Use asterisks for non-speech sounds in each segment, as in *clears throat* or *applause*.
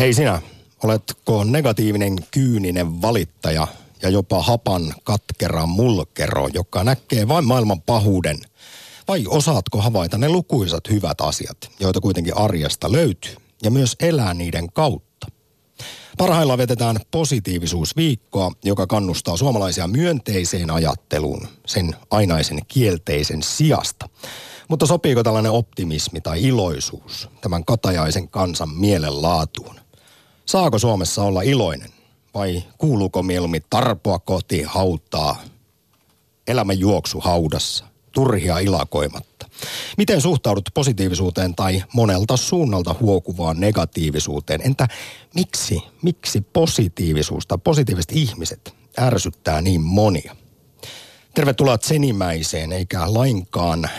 Hei sinä, oletko negatiivinen, kyyninen valittaja ja jopa hapan katkera mulkero, joka näkee vain maailman pahuuden? Vai osaatko havaita ne lukuisat hyvät asiat, joita kuitenkin arjesta löytyy, ja myös elää niiden kautta? Parhaillaan vetetään positiivisuusviikkoa, joka kannustaa suomalaisia myönteiseen ajatteluun sen ainaisen kielteisen sijasta. Mutta sopiiko tällainen optimismi tai iloisuus tämän katajaisen kansan mielenlaatuun? Saako Suomessa olla iloinen vai kuuluuko mieluummin tarpoa kohti hautaa elämän juoksu haudassa, turhia ilakoimatta? Miten suhtaudut positiivisuuteen tai monelta suunnalta huokuvaan negatiivisuuteen? Entä miksi, miksi positiivisuus tai positiiviset ihmiset ärsyttää niin monia? Tervetuloa Zenimäiseen eikä lainkaan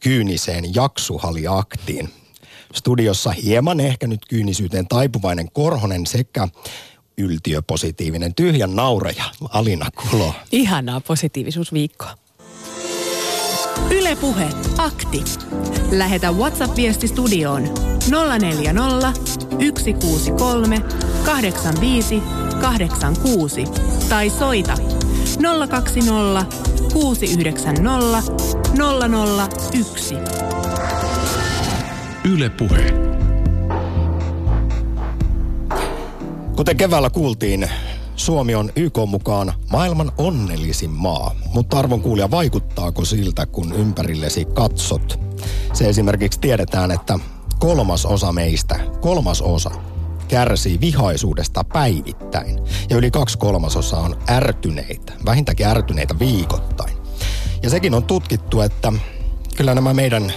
kyyniseen jaksuhaliaktiin. Studiossa hieman ehkä nyt kyynisyyteen taipuvainen Korhonen sekä yltiöpositiivinen tyhjän nauraja Alina Kulo. Ihanaa positiivisuusviikkoa. Ylepuhe akti. Lähetä WhatsApp-viesti studioon 040 163 85 86 tai soita 020 690 001. Yle Puhe. Kuten keväällä kuultiin, Suomi on YK mukaan maailman onnellisin maa. Mutta arvon kuulija, vaikuttaako siltä, kun ympärillesi katsot? Se esimerkiksi tiedetään, että kolmas osa meistä, kolmas osa, kärsii vihaisuudesta päivittäin. Ja yli kaksi kolmasosaa on ärtyneitä, vähintäänkin ärtyneitä viikoittain. Ja sekin on tutkittu, että kyllä nämä meidän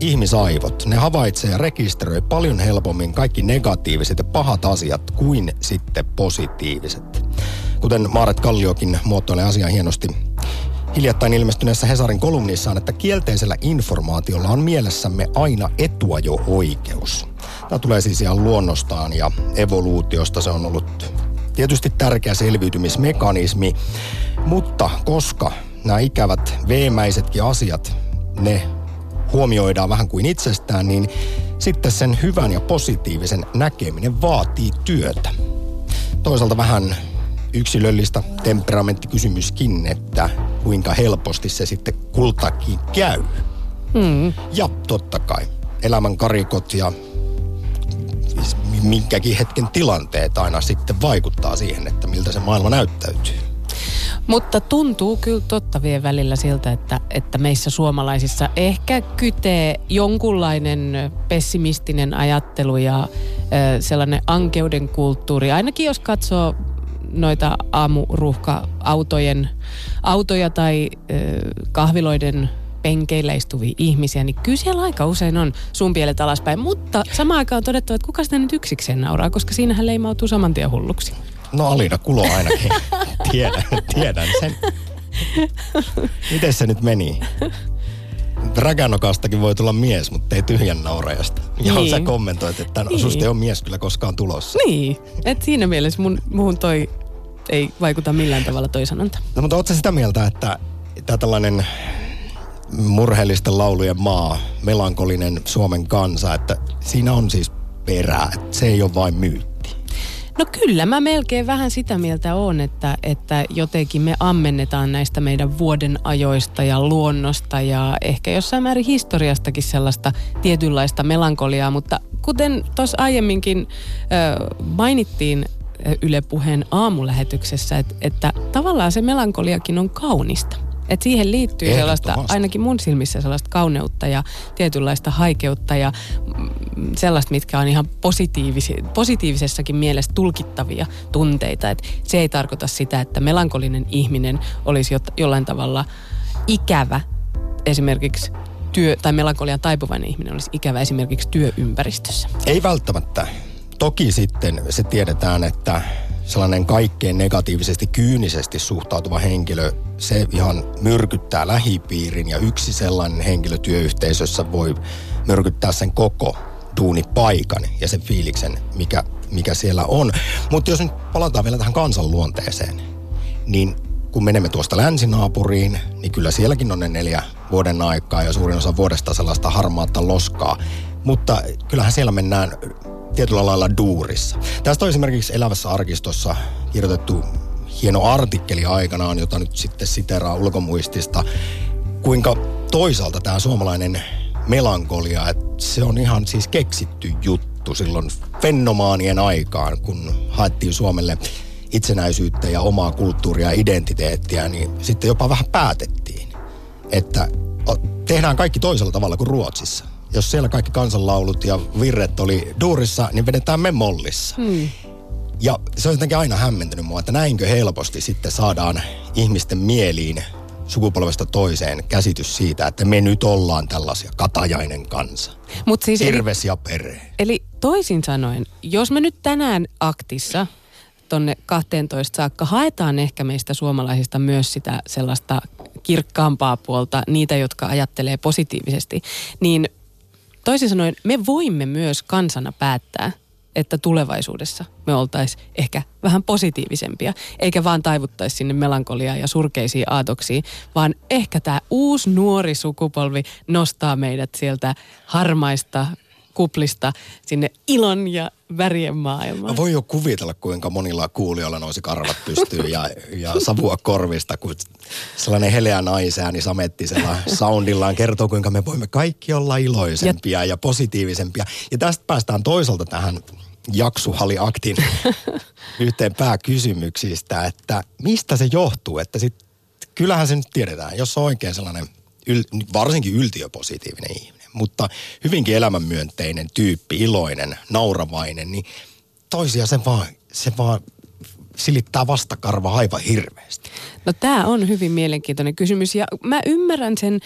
ihmisaivot, ne havaitsee ja rekisteröi paljon helpommin kaikki negatiiviset ja pahat asiat kuin sitten positiiviset. Kuten Maaret Kalliokin muotoilee asiaa hienosti hiljattain ilmestyneessä Hesarin kolumnissaan, että kielteisellä informaatiolla on mielessämme aina etuajo-oikeus. Tämä tulee siis ihan luonnostaan ja evoluutiosta se on ollut tietysti tärkeä selviytymismekanismi, mutta koska nämä ikävät veemäisetkin asiat, ne huomioidaan vähän kuin itsestään, niin sitten sen hyvän ja positiivisen näkeminen vaatii työtä. Toisaalta vähän yksilöllistä temperamenttikysymyskin, että kuinka helposti se sitten kultakin käy. Mm. Ja totta kai elämän karikot ja minkäkin hetken tilanteet aina sitten vaikuttaa siihen, että miltä se maailma näyttäytyy. Mutta tuntuu kyllä totta vielä välillä siltä, että, että meissä suomalaisissa ehkä kytee jonkunlainen pessimistinen ajattelu ja sellainen ankeuden kulttuuri. Ainakin jos katsoo noita aamuruhka-autojen autoja tai ö, kahviloiden penkeillä istuvia ihmisiä, niin kyllä siellä aika usein on sun pielet alaspäin. Mutta samaan aikaan on todettava, että kuka sitä nyt yksikseen nauraa, koska siinähän leimautuu saman tien hulluksi. No Alina Kulo ainakin. *laughs* tiedän, tiedän sen. Miten se nyt meni? Räkänokastakin voi tulla mies, mutta ei tyhjän naurajasta. Johon niin. sä kommentoit, että niin. susta ei ole mies kyllä koskaan tulossa. Niin, että siinä mielessä mun, muhun toi ei vaikuta millään tavalla toi sanonta. No mutta ootko sitä mieltä, että tämä tällainen murheellisten laulujen maa, melankolinen Suomen kansa, että siinä on siis perää, että se ei ole vain myytti? No kyllä, mä melkein vähän sitä mieltä on, että, että jotenkin me ammennetaan näistä meidän vuoden ajoista ja luonnosta ja ehkä jossain määrin historiastakin sellaista tietynlaista melankoliaa, mutta kuten tuossa aiemminkin äh, mainittiin Yle Puheen aamulähetyksessä, että, että tavallaan se melankoliakin on kaunista. Et siihen liittyy sellaista, ainakin mun silmissä sellaista kauneutta ja tietynlaista haikeutta ja mm, sellaista, mitkä on ihan positiivisi, positiivisessakin mielessä tulkittavia tunteita. Et se ei tarkoita sitä, että melankolinen ihminen olisi jollain tavalla ikävä esimerkiksi työ, tai melankolian taipuvainen ihminen olisi ikävä esimerkiksi työympäristössä. Ei välttämättä. Toki sitten se tiedetään, että sellainen kaikkein negatiivisesti, kyynisesti suhtautuva henkilö, se ihan myrkyttää lähipiirin ja yksi sellainen henkilö työyhteisössä voi myrkyttää sen koko duunipaikan ja sen fiiliksen, mikä, mikä siellä on. Mutta jos nyt palataan vielä tähän kansanluonteeseen, niin kun menemme tuosta länsinaapuriin, niin kyllä sielläkin on ne neljä vuoden aikaa ja suurin osa vuodesta sellaista harmaata loskaa. Mutta kyllähän siellä mennään tietyllä lailla duurissa. Tästä on esimerkiksi Elävässä arkistossa kirjoitettu hieno artikkeli aikanaan, jota nyt sitten siteraa ulkomuistista, kuinka toisaalta tämä suomalainen melankolia, että se on ihan siis keksitty juttu silloin fenomaanien aikaan, kun haettiin Suomelle itsenäisyyttä ja omaa kulttuuria ja identiteettiä, niin sitten jopa vähän päätettiin, että tehdään kaikki toisella tavalla kuin Ruotsissa. Jos siellä kaikki kansanlaulut ja virret oli duurissa, niin vedetään me mollissa. Hmm. Ja se on jotenkin aina hämmentynyt mua, että näinkö helposti sitten saadaan ihmisten mieliin sukupolvesta toiseen käsitys siitä, että me nyt ollaan tällaisia katajainen kansa. Mut siis Hirves eli, ja pere. Eli toisin sanoen, jos me nyt tänään aktissa tonne 12 saakka haetaan ehkä meistä suomalaisista myös sitä sellaista kirkkaampaa puolta, niitä, jotka ajattelee positiivisesti, niin toisin sanoen me voimme myös kansana päättää – että tulevaisuudessa me oltaisiin ehkä vähän positiivisempia, eikä vaan taivuttaisi sinne melankoliaan ja surkeisiin aatoksiin, vaan ehkä tämä uusi nuori sukupolvi nostaa meidät sieltä harmaista kuplista sinne ilon ja värien maailmaan. Voi jo kuvitella, kuinka monilla kuulijoilla nousi karvat pystyyn ja, ja savua korvista, kun sellainen heleä naisääni samettisella soundillaan kertoo, kuinka me voimme kaikki olla iloisempia ja, ja positiivisempia. Ja tästä päästään toisaalta tähän Jaksuhali-aktin *laughs* yhteen pääkysymyksistä, että mistä se johtuu, että sit, kyllähän se nyt tiedetään, jos on oikein sellainen yl, varsinkin yltiöpositiivinen ihminen, mutta hyvinkin elämänmyönteinen tyyppi, iloinen, nauravainen, niin toisia se vaan, se vaan silittää vastakarva aivan hirveästi. No tämä on hyvin mielenkiintoinen kysymys ja mä ymmärrän sen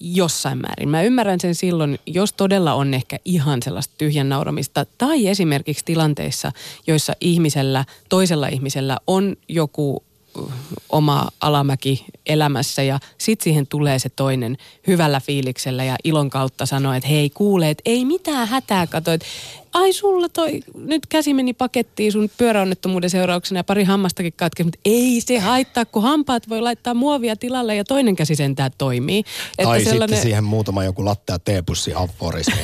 jossain määrin. Mä ymmärrän sen silloin, jos todella on ehkä ihan sellaista tyhjän nauramista tai esimerkiksi tilanteissa, joissa ihmisellä, toisella ihmisellä on joku oma alamäki elämässä ja sitten siihen tulee se toinen hyvällä fiiliksellä ja ilon kautta sanoo, että hei kuule, että ei mitään hätää, kato, että ai sulla toi, nyt käsi meni pakettiin sun pyöräonnettomuuden seurauksena ja pari hammastakin katke, mutta ei se haittaa, kun hampaat voi laittaa muovia tilalle ja toinen käsi sentään toimii. Että tai sellainen... sitten siihen muutama joku lattea teepussi aforismi.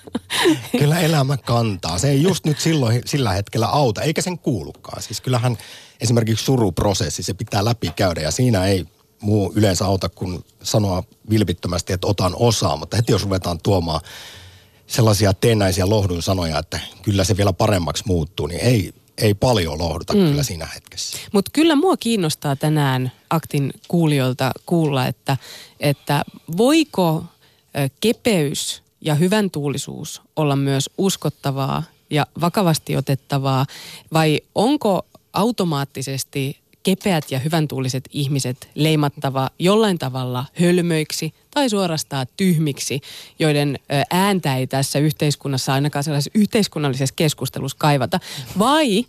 *laughs* Kyllä elämä kantaa. Se ei just nyt silloin, sillä hetkellä auta, eikä sen kuulukaan. Siis kyllähän esimerkiksi suruprosessi, se pitää läpi käydä ja siinä ei muu yleensä auta kuin sanoa vilpittömästi, että otan osaa, mutta heti jos ruvetaan tuomaan sellaisia teennäisiä lohdun sanoja, että kyllä se vielä paremmaksi muuttuu, niin ei, ei paljon lohduta mm. kyllä siinä hetkessä. Mutta kyllä mua kiinnostaa tänään aktin kuulijoilta kuulla, että, että voiko kepeys ja hyvän tuulisuus olla myös uskottavaa ja vakavasti otettavaa vai onko automaattisesti kepeät ja hyvän tuuliset ihmiset leimattava jollain tavalla hölmöiksi tai suorastaan tyhmiksi, joiden ääntä ei tässä yhteiskunnassa ainakaan sellaisessa yhteiskunnallisessa keskustelussa kaivata. Vai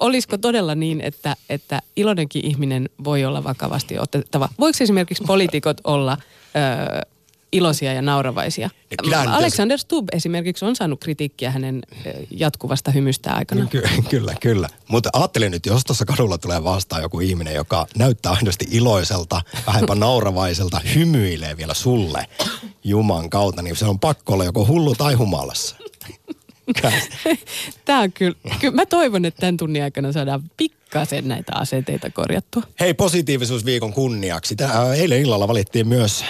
olisiko todella niin, että, että iloinenkin ihminen voi olla vakavasti otettava? Voiko esimerkiksi poliitikot olla... iloisia ja nauravaisia. Ja Alexander Stubb esimerkiksi on saanut kritiikkiä hänen jatkuvasta hymystä aikana. Ky- *laughs* kyllä, kyllä. Mutta ajattelin nyt, jos tuossa kadulla tulee vastaan joku ihminen, joka näyttää aidosti iloiselta, vähänpä nauravaiselta, hymyilee vielä sulle Juman kautta, niin se on pakko olla joko hullu tai humalassa. *laughs* Tämä on kyllä, kyllä, mä toivon, että tämän tunnin aikana saadaan pikkasen näitä asenteita korjattua. Hei, positiivisuusviikon kunniaksi. Tää, eilen illalla valittiin myös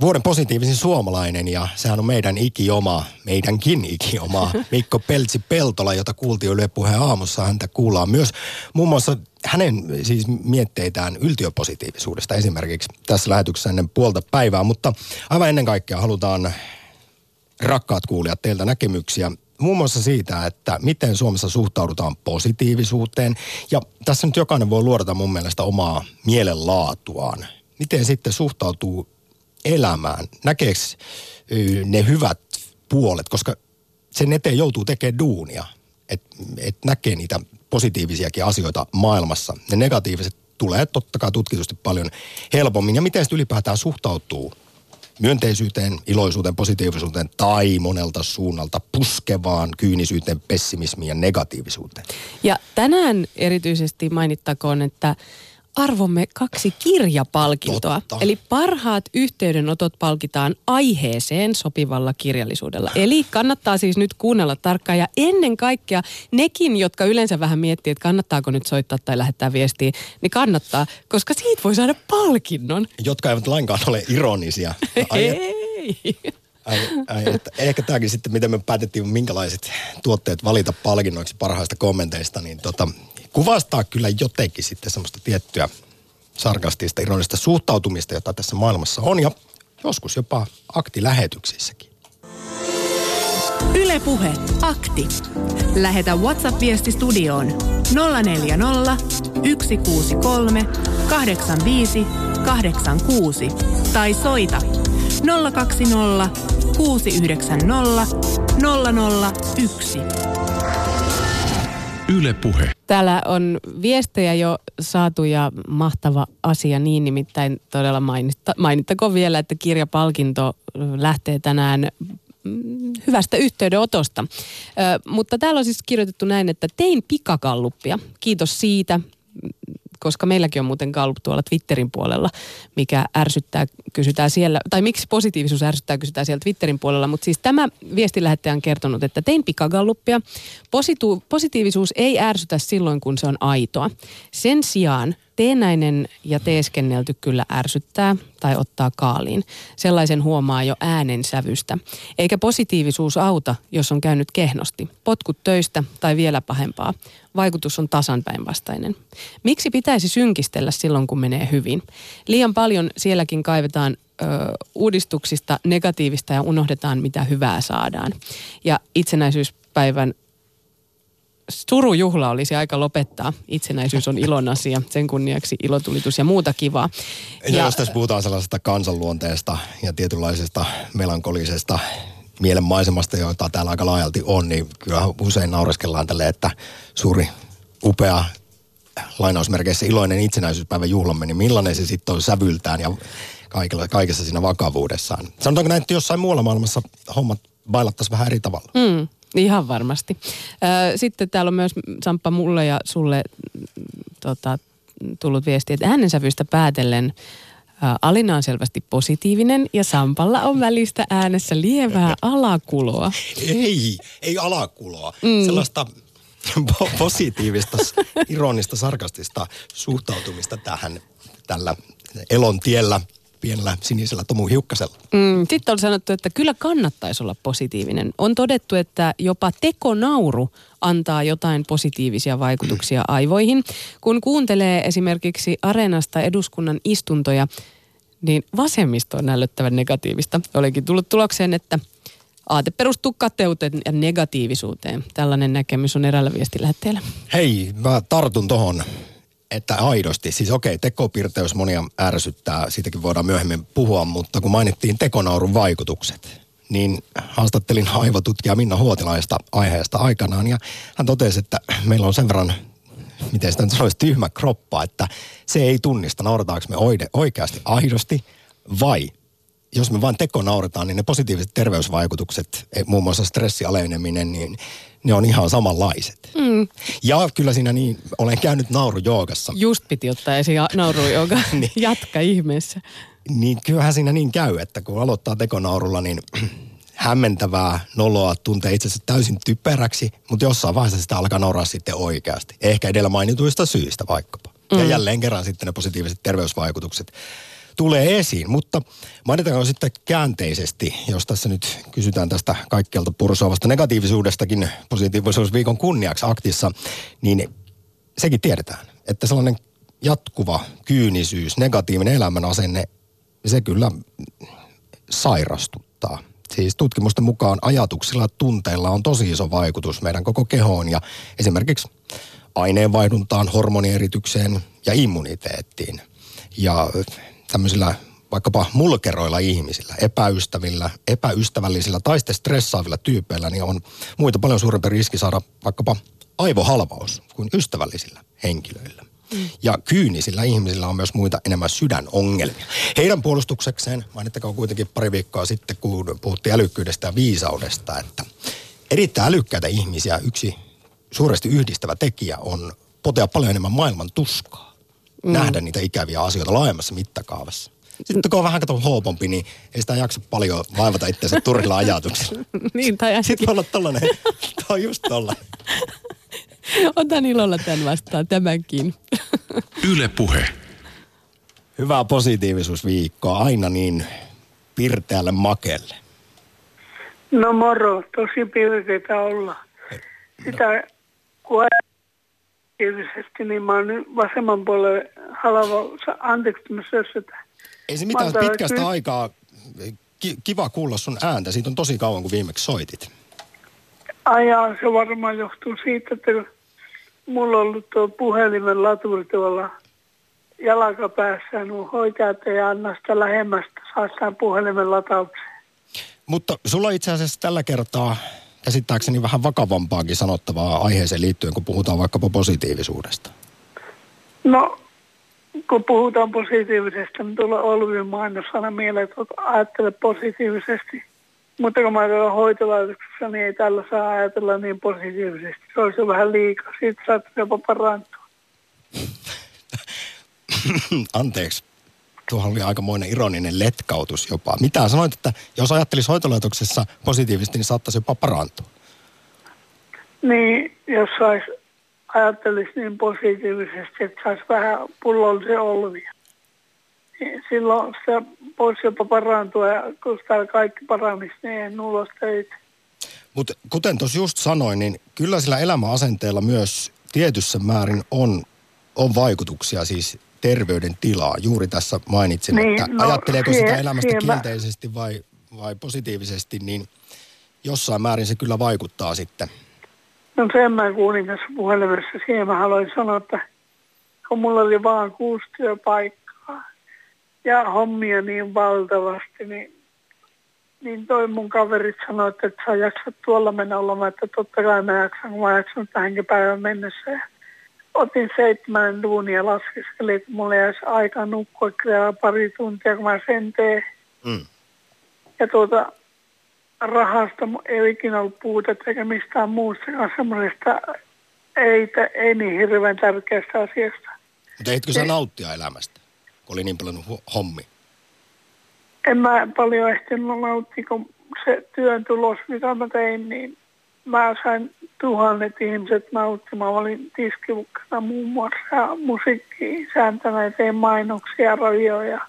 vuoden positiivisin suomalainen ja sehän on meidän ikioma, meidänkin ikioma *laughs* Mikko Peltsi-Peltola, jota kuultiin Yle Puheen aamussa. Häntä kuullaan myös muun muassa hänen siis mietteitään yltiöpositiivisuudesta esimerkiksi tässä lähetyksessä ennen puolta päivää, mutta aivan ennen kaikkea halutaan rakkaat kuulijat teiltä näkemyksiä muun muassa siitä, että miten Suomessa suhtaudutaan positiivisuuteen. Ja tässä nyt jokainen voi luodata mun mielestä omaa mielenlaatuaan. Miten sitten suhtautuu elämään? Näkeekö ne hyvät puolet, koska sen eteen joutuu tekemään duunia, että et näkee niitä positiivisiakin asioita maailmassa. Ne negatiiviset tulee totta kai tutkitusti paljon helpommin. Ja miten sitten ylipäätään suhtautuu myönteisyyteen, iloisuuteen, positiivisuuteen tai monelta suunnalta puskevaan kyynisyyteen, pessimismiin ja negatiivisuuteen. Ja tänään erityisesti mainittakoon, että arvomme kaksi kirjapalkintoa. Totta. Eli parhaat yhteydenotot palkitaan aiheeseen sopivalla kirjallisuudella. Eli kannattaa siis nyt kuunnella tarkkaan ja ennen kaikkea nekin, jotka yleensä vähän miettii, että kannattaako nyt soittaa tai lähettää viestiä, niin kannattaa, koska siitä voi saada palkinnon. Jotka eivät lainkaan ole ironisia. *laughs* Ai, Ei. Ai, ai, että ehkä tämäkin sitten, miten me päätettiin, minkälaiset tuotteet valita palkinnoiksi parhaista kommenteista, niin tota, kuvastaa kyllä jotenkin sitten semmoista tiettyä sarkastista, ironista suhtautumista, jota tässä maailmassa on ja joskus jopa aktilähetyksissäkin. Ylepuhe akti. Lähetä WhatsApp-viesti studioon 040 163 85 86 tai soita 020 690 001. Yle Puhe. Täällä on viestejä jo saatu ja mahtava asia niin nimittäin todella mainitta, mainittakoon vielä, että kirjapalkinto lähtee tänään mm, hyvästä yhteydenotosta. Ö, mutta täällä on siis kirjoitettu näin, että tein pikakallupia. Kiitos siitä koska meilläkin on muuten Gallup tuolla Twitterin puolella, mikä ärsyttää, kysytään siellä, tai miksi positiivisuus ärsyttää, kysytään siellä Twitterin puolella. Mutta siis tämä viestilähettäjä on kertonut, että tein pikagallupia. Positu, positiivisuus ei ärsytä silloin, kun se on aitoa. Sen sijaan teenäinen ja teeskennelty kyllä ärsyttää tai ottaa kaaliin. Sellaisen huomaa jo äänensävystä. Eikä positiivisuus auta, jos on käynyt kehnosti. Potkut töistä tai vielä pahempaa. Vaikutus on tasan päinvastainen. Miksi pitäisi synkistellä silloin, kun menee hyvin? Liian paljon sielläkin kaivetaan ö, uudistuksista negatiivista ja unohdetaan, mitä hyvää saadaan. Ja itsenäisyyspäivän surujuhla olisi aika lopettaa. Itsenäisyys on ilon asia, sen kunniaksi ilotulitus ja muuta kivaa. Ja jos tässä puhutaan sellaisesta kansanluonteesta ja tietynlaisesta melankolisesta mielenmaisemasta, joita täällä aika laajalti on, niin kyllä usein naureskellaan tälle, että suuri, upea, lainausmerkeissä iloinen itsenäisyyspäivän juhlamme, niin millainen se sitten on sävyltään ja kaikella, kaikessa siinä vakavuudessaan. Sanotaanko näin, että jossain muualla maailmassa hommat bailattaisiin vähän eri tavalla? Mm, ihan varmasti. Sitten täällä on myös Samppa mulle ja sulle mm, tota, tullut viesti, että äänensävystä päätellen Alina on selvästi positiivinen ja Sampalla on välistä äänessä lievää *laughs* alakuloa. Ei, ei alakuloa. Mm. Sellaista po- positiivista, ironista, sarkastista suhtautumista tähän tällä elon tiellä pienellä sinisellä Tomu Hiukkasella. Mm, sitten on sanottu, että kyllä kannattaisi olla positiivinen. On todettu, että jopa tekonauru antaa jotain positiivisia vaikutuksia aivoihin. Kun kuuntelee esimerkiksi Areenasta eduskunnan istuntoja, niin vasemmisto on näyttävän negatiivista. Olenkin tullut tulokseen, että aate perustuu kateuteen ja negatiivisuuteen. Tällainen näkemys on eräällä viestilähetteellä. Hei, mä tartun tohon, että aidosti, siis okei, tekopirteys monia ärsyttää, siitäkin voidaan myöhemmin puhua, mutta kun mainittiin tekonaurun vaikutukset, niin haastattelin aivotutkija Minna Huotilaista aiheesta aikanaan ja hän totesi, että meillä on sen verran, miten sitä nyt sanoisi, tyhmä kroppa, että se ei tunnista, naurataanko me oikeasti aidosti vai jos me vain teko nauretaan, niin ne positiiviset terveysvaikutukset, muun muassa stressialeneminen, niin ne on ihan samanlaiset. Mm. Ja kyllä siinä niin, olen käynyt naurujoogassa. Just piti ottaa esiin ja- nauru, joka *laughs* Niin. jatka ihmeessä. Niin kyllähän siinä niin käy, että kun aloittaa tekonaurulla, niin *clears throat* hämmentävää noloa tuntee itse asiassa täysin typeräksi, mutta jossain vaiheessa sitä alkaa nauraa sitten oikeasti. Ehkä edellä mainituista syistä vaikkapa. Mm. Ja jälleen kerran sitten ne positiiviset terveysvaikutukset tulee esiin, mutta mainitaanko sitten käänteisesti, jos tässä nyt kysytään tästä kaikkialta pursoavasta negatiivisuudestakin positiivisuusviikon kunniaksi aktissa, niin sekin tiedetään, että sellainen jatkuva kyynisyys, negatiivinen elämän asenne, se kyllä sairastuttaa. Siis tutkimusten mukaan ajatuksilla ja tunteilla on tosi iso vaikutus meidän koko kehoon ja esimerkiksi aineenvaihduntaan, hormonieritykseen ja immuniteettiin. Ja tämmöisillä vaikkapa mulkeroilla ihmisillä, epäystävillä, epäystävällisillä tai sitten stressaavilla tyypeillä, niin on muita paljon suurempi riski saada vaikkapa aivohalvaus kuin ystävällisillä henkilöillä. Ja kyynisillä ihmisillä on myös muita enemmän sydänongelmia. Heidän puolustuksekseen, mainittakoon kuitenkin pari viikkoa sitten, kun puhuttiin älykkyydestä ja viisaudesta, että erittäin älykkäitä ihmisiä yksi suuresti yhdistävä tekijä on potea paljon enemmän maailman tuskaa. Mm. nähdä niitä ikäviä asioita laajemmassa mittakaavassa. Sitten kun on vähän kato helpompi, niin ei sitä jaksa paljon vaivata itseänsä turilla *laughs* ajatuksilla. niin, tai Sitten olla tollanen, *laughs* tämä on just tollanen. Otan ilolla tämän vastaan, tämänkin. Yle Puhe. Hyvää positiivisuusviikkoa aina niin pirteälle makelle. No moro, tosi pirteitä olla. Sitä kun aktiivisesti, niin mä oon nyt vasemman puolelle halava, anteeksi mä sössytän. Ei se mitään pitkästä ky- aikaa. Ki- kiva kuulla sun ääntä. Siitä on tosi kauan, kun viimeksi soitit. Ajaa, se varmaan johtuu siitä, että mulla on ollut tuo puhelimen laturi tuolla jalkapäässä, nuo hoitajat ei anna sitä lähemmästä, saa sitä puhelimen lataukseen. Mutta sulla itse asiassa tällä kertaa käsittääkseni vähän vakavampaakin sanottavaa aiheeseen liittyen, kun puhutaan vaikkapa positiivisuudesta. No, kun puhutaan positiivisesta, niin tuolla Olvin mainos aina mieleen, että ajattele positiivisesti. Mutta kun mä olen hoitolaitoksessa, niin ei tällä saa ajatella niin positiivisesti. Se olisi vähän liikaa. Siitä saattaa jopa parantua. Anteeksi. Tuohon oli aikamoinen ironinen letkautus jopa. Mitä sanoit, että jos ajattelisi hoitolaitoksessa positiivisesti, niin saattaisi jopa parantua? Niin, jos sais, ajattelisi niin positiivisesti, että saisi vähän pullollisia olvia. Niin silloin se voisi jopa parantua ja kun täällä kaikki paranisi, niin ei nulos töitä. Mutta kuten tuossa just sanoin, niin kyllä sillä elämäasenteella myös tietyssä määrin on, on vaikutuksia siis terveyden tilaa. Juuri tässä mainitsin, Niin, että no, ajatteleeko sitä elämästä siihen mä- kielteisesti vai, vai positiivisesti, niin jossain määrin se kyllä vaikuttaa sitten. No sen mä kuulin tässä puhelimessa. Siihen mä haluan sanoa, että kun mulla oli vaan kuusi työpaikkaa ja hommia niin valtavasti, niin, niin toi mun kaverit sanoi, että et sä jaksat tuolla mennä lomaan, että totta kai mä jaksan, kun mä jaksan tähänkin päivän mennessä. Otin seitsemän duunia laskeskelin, että mulla jäisi aika nukkua pari tuntia, kun mä sen teen. Mm. Ja tuota, rahasta ei ikinä ollut puutetta eikä mistään muustakaan semmoisesta ei, ei niin hirveän tärkeästä asiasta. Mutta etkö sä nauttia elämästä, kun oli niin paljon hommi? En mä paljon ehtinyt nauttia, kun se työn tulos, mitä mä tein, niin mä sain tuhannet ihmiset nauttimaan. Mä olin tiskivukkana muun muassa ja musiikki sääntänä ja tein mainoksia, radioja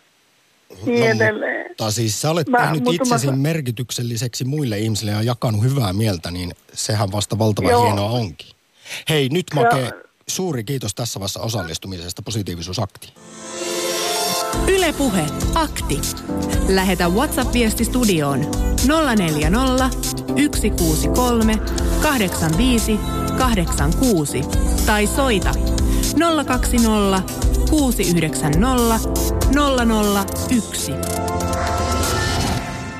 niin edelleen. Mutta siis sä olet Mä- tehnyt mä itsesi sa- merkitykselliseksi muille ihmisille ja jakanut hyvää mieltä, niin sehän vasta valtavan Joo. hienoa onkin. Hei, nyt Ja- Make, suuri kiitos tässä vaiheessa osallistumisesta positiivisuusaktiin. Ylepuhe akti. Lähetä WhatsApp-viesti studioon 040 163 85 86 tai soita 020 690 001.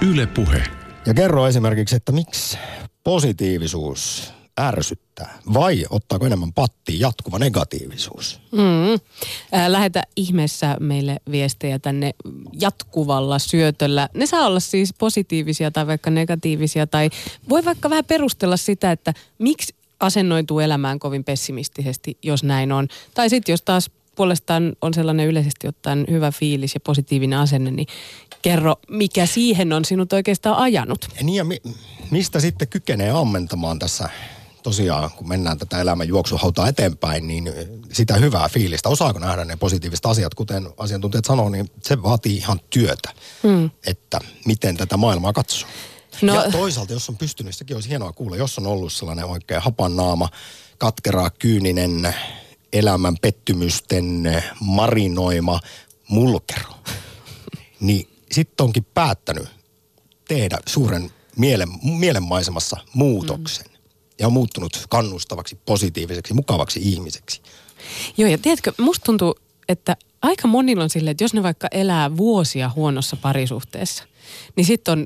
Yle Puhe. Ja kerro esimerkiksi, että miksi positiivisuus ärsyttää vai ottaako enemmän pattiin jatkuva negatiivisuus? Mm. Äh, lähetä ihmeessä meille viestejä tänne jatkuvalla syötöllä. Ne saa olla siis positiivisia tai vaikka negatiivisia tai voi vaikka vähän perustella sitä, että miksi asennoituu elämään kovin pessimistisesti, jos näin on. Tai sitten jos taas puolestaan on sellainen yleisesti ottaen hyvä fiilis ja positiivinen asenne, niin kerro, mikä siihen on sinut oikeastaan ajanut. Ja niin ja mi- mistä sitten kykenee ammentamaan tässä tosiaan, kun mennään tätä elämän juoksuhautaa eteenpäin, niin sitä hyvää fiilistä. Osaako nähdä ne positiiviset asiat, kuten asiantuntijat sanoo, niin se vaatii ihan työtä, hmm. että miten tätä maailmaa katsoo. No. No- Ja toisaalta, jos on pystynyt, sekin olisi hienoa kuulla, jos on ollut sellainen oikein hapannaama, katkeraa, kyyninen, elämän pettymysten marinoima mulkero, *laughs* niin sitten onkin päättänyt tehdä suuren mielen, mielenmaisemassa muutoksen. Mm. Ja on muuttunut kannustavaksi, positiiviseksi, mukavaksi ihmiseksi. Joo, ja tiedätkö, musta tuntuu, että aika monilla on silleen, että jos ne vaikka elää vuosia huonossa parisuhteessa, niin sitten on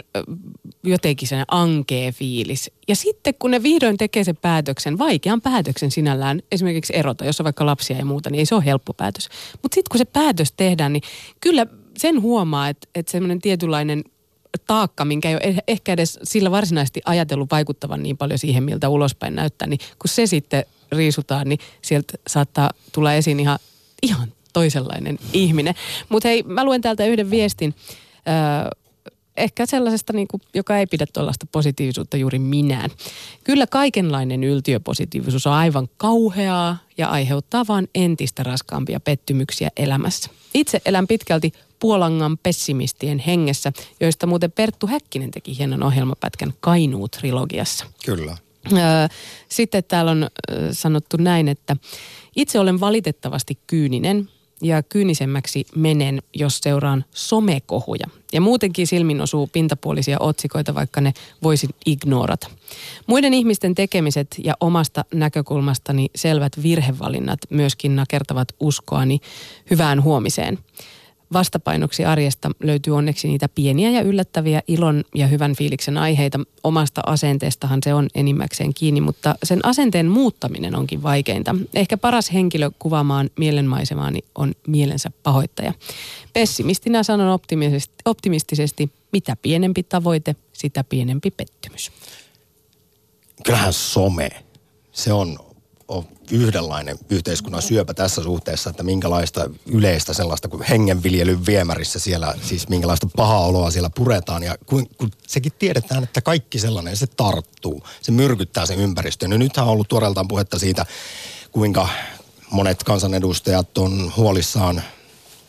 jotenkin sen ankee fiilis. Ja sitten kun ne vihdoin tekee sen päätöksen, vaikean päätöksen sinällään, esimerkiksi erota, jos on vaikka lapsia ja muuta, niin ei se ole helppo päätös. Mutta sitten kun se päätös tehdään, niin kyllä sen huomaa, että, että semmoinen tietynlainen taakka, minkä ei ole eh- ehkä edes sillä varsinaisesti ajatellut vaikuttavan niin paljon siihen, miltä ulospäin näyttää, niin kun se sitten riisutaan, niin sieltä saattaa tulla esiin ihan, ihan toisenlainen ihminen. Mutta hei, mä luen täältä yhden viestin. Öö, ehkä sellaisesta, niin kuin, joka ei pidä tuollaista positiivisuutta juuri minään. Kyllä kaikenlainen yltiöpositiivisuus on aivan kauheaa ja aiheuttaa vain entistä raskaampia pettymyksiä elämässä. Itse elän pitkälti Puolangan pessimistien hengessä, joista muuten Perttu Häkkinen teki hienon ohjelmapätkän Kainuu-trilogiassa. Kyllä. Sitten täällä on sanottu näin, että itse olen valitettavasti kyyninen ja kyynisemmäksi menen, jos seuraan somekohuja. Ja muutenkin silmin osuu pintapuolisia otsikoita, vaikka ne voisin ignorata. Muiden ihmisten tekemiset ja omasta näkökulmastani selvät virhevalinnat myöskin nakertavat uskoani hyvään huomiseen vastapainoksi arjesta löytyy onneksi niitä pieniä ja yllättäviä ilon ja hyvän fiiliksen aiheita. Omasta asenteestahan se on enimmäkseen kiinni, mutta sen asenteen muuttaminen onkin vaikeinta. Ehkä paras henkilö kuvaamaan mielenmaisemaani on mielensä pahoittaja. Pessimistinä sanon optimistisesti, mitä pienempi tavoite, sitä pienempi pettymys. Kyllähän some, se on ole yhdenlainen yhteiskunnan syöpä tässä suhteessa, että minkälaista yleistä sellaista kuin hengenviljelyn viemärissä siellä, siis minkälaista pahaa oloa siellä puretaan. Ja kun, kun sekin tiedetään, että kaikki sellainen, se tarttuu, se myrkyttää sen ympäristöön. No nythän on ollut tuoreeltaan puhetta siitä, kuinka monet kansanedustajat on huolissaan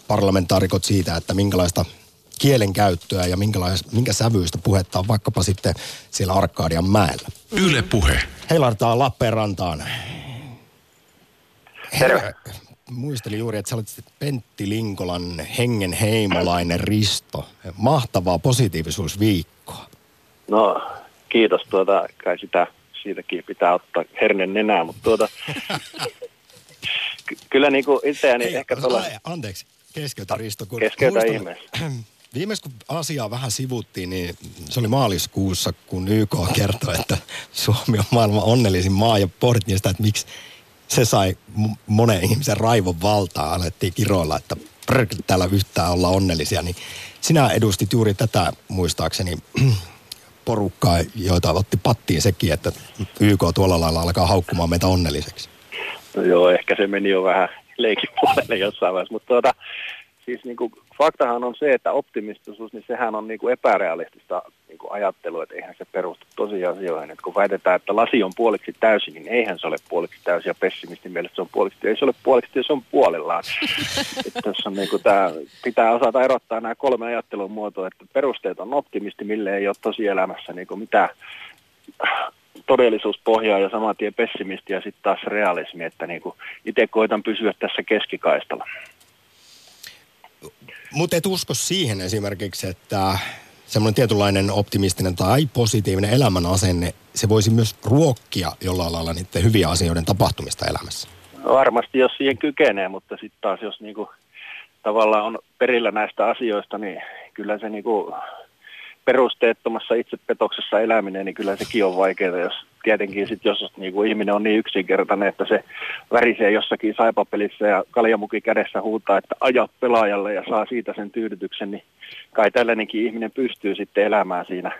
parlamentaarikot siitä, että minkälaista kielenkäyttöä ja minkä sävyistä puhetta on vaikkapa sitten siellä Arkadian mäellä. Yle puhe. Heilartaa Lappeenrantaan. Terve. Muistelin juuri, että sä olet Pentti Linkolan hengen heimolainen Risto. Mahtavaa positiivisuusviikkoa. No, kiitos. Tuota, kai sitä siitäkin pitää ottaa hernen nenää, mutta tuota, ky- kyllä niin kuin itseäni Hei, ehkä tuolla... Anteeksi, keskeytä Risto. Kun Keskeytä ihmeessä. *clears throat* Viimeis kun asiaa vähän sivuttiin, niin se oli maaliskuussa, kun YK kertoi, että Suomi on maailman onnellisin maa ja pohdittiin sitä, että miksi se sai monen ihmisen raivon valtaa. Alettiin kiroilla, että prrk, täällä yhtään olla onnellisia. Niin sinä edustit juuri tätä muistaakseni *clears throat* porukkaa, joita otti pattiin sekin, että YK tuolla lailla alkaa haukkumaan meitä onnelliseksi. No joo, ehkä se meni jo vähän leikin puolelle jossain vaiheessa, mutta tuota, siis niin kuin, faktahan on se, että optimistisuus, niin sehän on niin kuin epärealistista niin kuin ajattelua, että eihän se perustu tosiasioihin. Että kun väitetään, että lasi on puoliksi täysin, niin eihän se ole puoliksi täysin ja pessimistin mielestä se on puoliksi, ei se ole puoliksi, se on puolellaan. *laughs* että tässä on niin kuin tämä, pitää osata erottaa nämä kolme ajattelun muotoa, että perusteet on optimisti, mille ei ole tosielämässä niin kuin mitään todellisuuspohjaa ja saman tien pessimisti ja sitten taas realismi, että niin itse koitan pysyä tässä keskikaistalla. Mutta et usko siihen esimerkiksi, että semmoinen tietynlainen optimistinen tai positiivinen elämän asenne, se voisi myös ruokkia jollain lailla niiden hyviä asioiden tapahtumista elämässä. Varmasti, jos siihen kykenee, mutta sitten taas jos niinku tavallaan on perillä näistä asioista, niin kyllä se niinku perusteettomassa itsepetoksessa eläminen, niin kyllä sekin on vaikeaa, jos tietenkin sit, jos niinku ihminen on niin yksinkertainen, että se värisee jossakin saipapelissä ja kaljamuki kädessä huutaa, että aja pelaajalle ja saa siitä sen tyydytyksen, niin kai tällainenkin ihminen pystyy sitten elämään siinä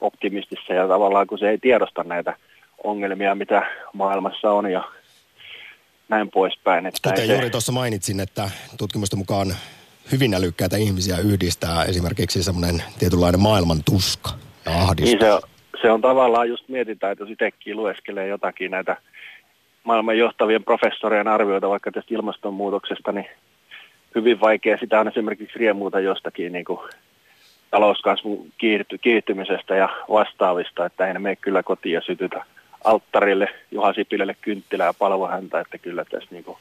optimistissa ja tavallaan kun se ei tiedosta näitä ongelmia, mitä maailmassa on ja näin poispäin. Että Kuten se- juuri tuossa mainitsin, että tutkimusten mukaan hyvin älykkäitä ihmisiä yhdistää esimerkiksi semmoinen tietynlainen maailman tuska ja ahdistus. Niin se on, se on tavallaan just mietitään, että jos itsekin lueskelee jotakin näitä maailman johtavien professorien arvioita vaikka tästä ilmastonmuutoksesta, niin hyvin vaikea sitä on esimerkiksi riemuuta jostakin niin kuin talouskasvun kiihty, kiihtymisestä ja vastaavista, että ei ne mene kyllä kotiin ja sytytä alttarille Juha Sipilälle kynttilää ja palvo häntä, että kyllä tässä niin kuin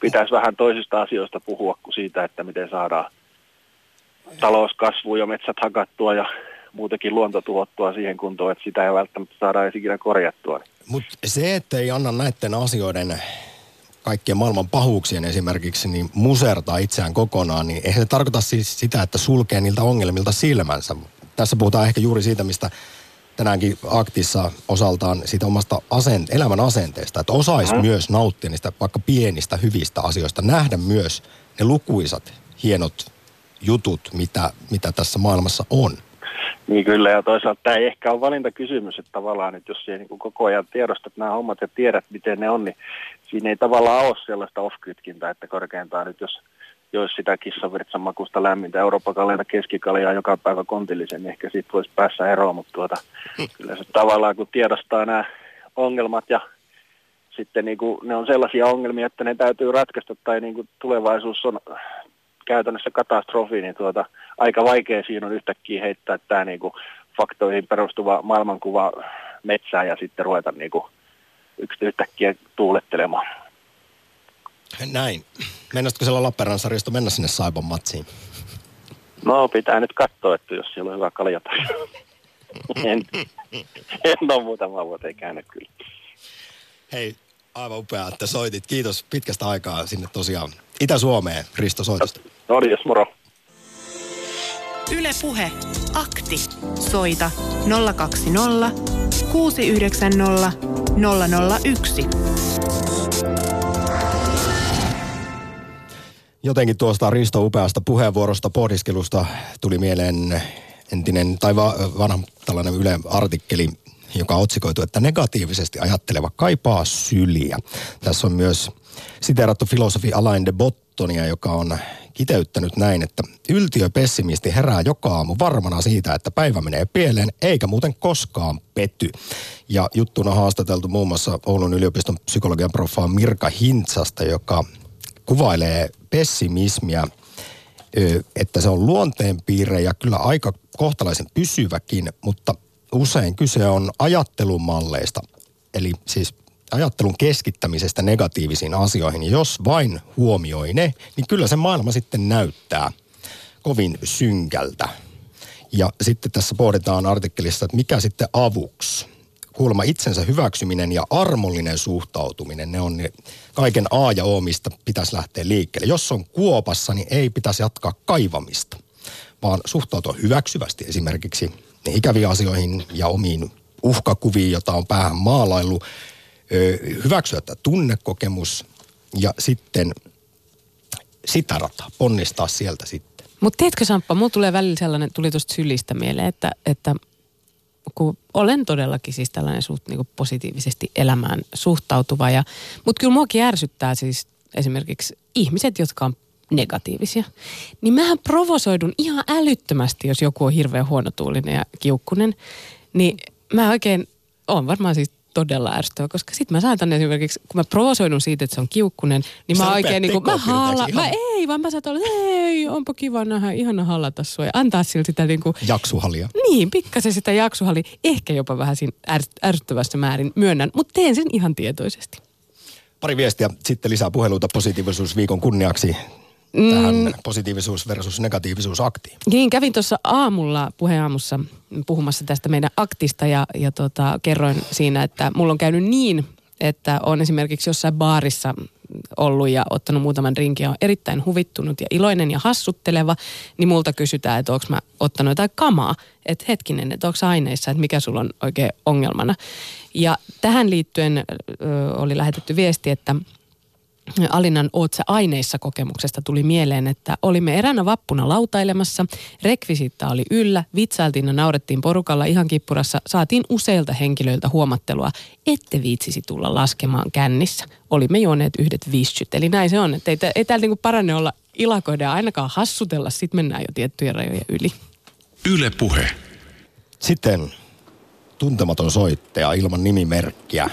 pitäisi vähän toisista asioista puhua kuin siitä, että miten saadaan talouskasvua ja metsät hakattua ja muutenkin luonto tuhottua siihen kuntoon, että sitä ei välttämättä saada edes ikinä korjattua. Mutta se, että ei anna näiden asioiden kaikkien maailman pahuuksien esimerkiksi niin musertaa itseään kokonaan, niin eihän se tarkoita siis sitä, että sulkee niiltä ongelmilta silmänsä. Tässä puhutaan ehkä juuri siitä, mistä tänäänkin aktissa osaltaan siitä omasta asent- elämän asenteesta, että osaisi Mhm. myös nauttia niistä vaikka pienistä hyvistä asioista, nähdä myös ne lukuisat hienot jutut, mitä, mitä tässä maailmassa on. Niin kyllä, ja toisaalta tämä ei ehkä ole valintakysymys, että tavallaan, että jos siellä niin koko ajan tiedostat nämä hommat ja tiedät, miten ne on, niin siinä ei tavallaan ole sellaista off-kytkintä, että korkeintaan nyt jos jos sitä kissavirtsan makusta lämmintä Euroopan kalenta keskikaljaa joka päivä kontillisen, niin ehkä siitä voisi päässä eroon, mutta tuota, mm. kyllä se tavallaan kun tiedostaa nämä ongelmat ja sitten niin kuin, ne on sellaisia ongelmia, että ne täytyy ratkaista tai niin kuin tulevaisuus on käytännössä katastrofi, niin tuota, aika vaikea siinä on yhtäkkiä heittää tämä niin kuin faktoihin perustuva maailmankuva metsään ja sitten ruveta niin kuin yhtäkkiä tuulettelemaan. Näin. Mennäisitkö siellä Lappeenrannan mennä sinne Saibon matsiin? No pitää nyt katsoa, että jos siellä on hyvä kalja *laughs* en, en ole muutama vuoteen käynyt kyllä. Hei, aivan upea, että soitit. Kiitos pitkästä aikaa sinne tosiaan Itä-Suomeen, Risto soitosta. No niin, moro. Yle Puhe. Akti. Soita 020 690 001. Jotenkin tuosta Risto upeasta puheenvuorosta, pohdiskelusta tuli mieleen entinen tai va, vanha tällainen Yle artikkeli, joka otsikoitu, että negatiivisesti ajatteleva kaipaa syliä. Tässä on myös siteerattu filosofi Alain de Bottonia, joka on kiteyttänyt näin, että yltiöpessimisti herää joka aamu varmana siitä, että päivä menee pieleen, eikä muuten koskaan petty. Ja juttuna haastateltu muun muassa Oulun yliopiston psykologian profaa Mirka Hintsasta, joka kuvailee pessimismiä, että se on luonteenpiirre ja kyllä aika kohtalaisen pysyväkin, mutta usein kyse on ajattelumalleista, eli siis ajattelun keskittämisestä negatiivisiin asioihin. Ja jos vain huomioi ne, niin kyllä se maailma sitten näyttää kovin synkältä. Ja sitten tässä pohditaan artikkelissa, että mikä sitten avuksi kuulemma itsensä hyväksyminen ja armollinen suhtautuminen, ne on ne kaiken A ja O, mistä pitäisi lähteä liikkeelle. Jos on kuopassa, niin ei pitäisi jatkaa kaivamista, vaan suhtautua hyväksyvästi esimerkiksi ikäviin asioihin ja omiin uhkakuviin, joita on päähän maalaillut, hyväksyä tämä tunnekokemus ja sitten sitä rataa, ponnistaa sieltä sitten. Mutta teetkö Samppa, mulla tulee välillä sellainen, tuli tuosta sylistä mieleen, että, että kun olen todellakin siis tällainen suht, niin positiivisesti elämään suhtautuva. Ja, mutta kyllä muakin ärsyttää siis esimerkiksi ihmiset, jotka on negatiivisia. Niin mähän provosoidun ihan älyttömästi, jos joku on hirveän huonotuulinen ja kiukkunen. Niin mä oikein, on varmaan siis todella ärsyttävä, koska sitten mä saatan esimerkiksi, kun mä provosoidun siitä, että se on kiukkunen, niin Sä mä oikein niin kuin, mä haala, mä ei, vaan mä saatan olla, ei, onpa kiva nähdä, ihana hallata sua ja antaa sille sitä niin kuin, Jaksuhalia. Niin, pikkasen sitä jaksuhalia, ehkä jopa vähän siinä ärsyttävässä määrin myönnän, mutta teen sen ihan tietoisesti. Pari viestiä, sitten lisää puheluita positiivisuusviikon kunniaksi tähän mm. positiivisuus versus negatiivisuus aktiin. Niin, kävin tuossa aamulla puheenaamussa puhumassa tästä meidän aktista ja, ja tota, kerroin siinä, että mulla on käynyt niin, että on esimerkiksi jossain baarissa ollut ja ottanut muutaman rinkin ja on erittäin huvittunut ja iloinen ja hassutteleva, niin multa kysytään, että onko mä ottanut jotain kamaa. Että hetkinen, että onko aineissa, että mikä sulla on oikein ongelmana. Ja tähän liittyen ö, oli lähetetty viesti, että Alinan Ootsa aineissa kokemuksesta tuli mieleen, että olimme eräänä vappuna lautailemassa, rekvisiitta oli yllä, vitsailtiin ja naurettiin porukalla ihan kippurassa, saatiin useilta henkilöiltä huomattelua, ette viitsisi tulla laskemaan kännissä. Olimme juoneet yhdet vissyt, eli näin se on, että ei, ei täällä niinku paranne olla ilakoida ja ainakaan hassutella, sitten mennään jo tiettyjä rajoja yli. Yle puhe. Sitten tuntematon soittaja ilman nimimerkkiä.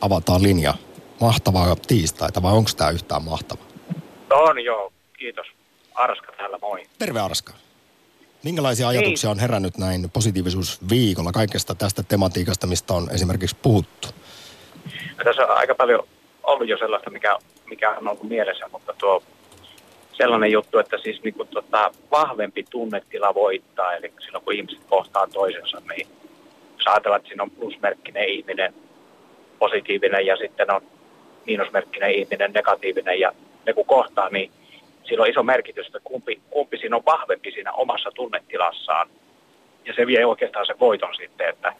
Avataan linja mahtavaa tiistaita vai onko tämä yhtään mahtavaa? On joo, kiitos. Arska täällä, moi. Terve Arska. Minkälaisia niin. ajatuksia on herännyt näin positiivisuusviikolla kaikesta tästä tematiikasta, mistä on esimerkiksi puhuttu? Ja tässä on aika paljon ollut jo sellaista, mikä, mikä on ollut mielessä, mutta tuo sellainen juttu, että siis niin kuin tota, vahvempi tunnetila voittaa, eli silloin kun ihmiset kohtaa toisensa, niin jos ajatellaan, että siinä on plusmerkkinen ihminen, positiivinen ja sitten on miinusmerkkinen ihminen, negatiivinen ja ne kun kohtaa, niin sillä on iso merkitys, että kumpi, kumpi siinä on vahvempi siinä omassa tunnetilassaan. Ja se vie oikeastaan sen voiton sitten, että,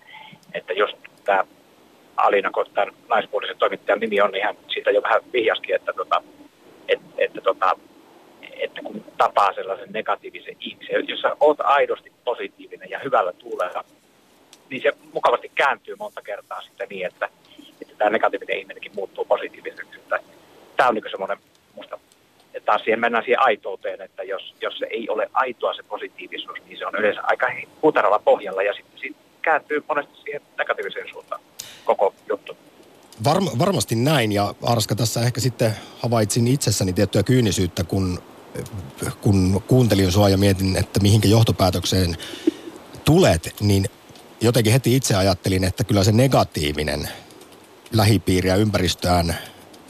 että jos tämä Alina, kun tämän naispuolisen toimittajan nimi on, niin hän siitä jo vähän vihjaskin, että, tota, et, että tota, että kun tapaa sellaisen negatiivisen ihmisen, jos sä oot aidosti positiivinen ja hyvällä tuulella, niin se mukavasti kääntyy monta kertaa sitten niin, että, että tämä negatiivinen ihminenkin muuttuu positiiviseksi. Tämä on niin semmoinen musta, että taas siihen mennään siihen aitouteen, että jos, jos se ei ole aitoa se positiivisuus, niin se on yleensä aika puutaralla pohjalla ja sitten sit kääntyy monesti siihen negatiiviseen suuntaan koko juttu. Varm, varmasti näin ja Arska tässä ehkä sitten havaitsin itsessäni tiettyä kyynisyyttä, kun, kun kuuntelin sua ja mietin, että mihinkä johtopäätökseen tulet, niin jotenkin heti itse ajattelin, että kyllä se negatiivinen lähipiiri ja ympäristöään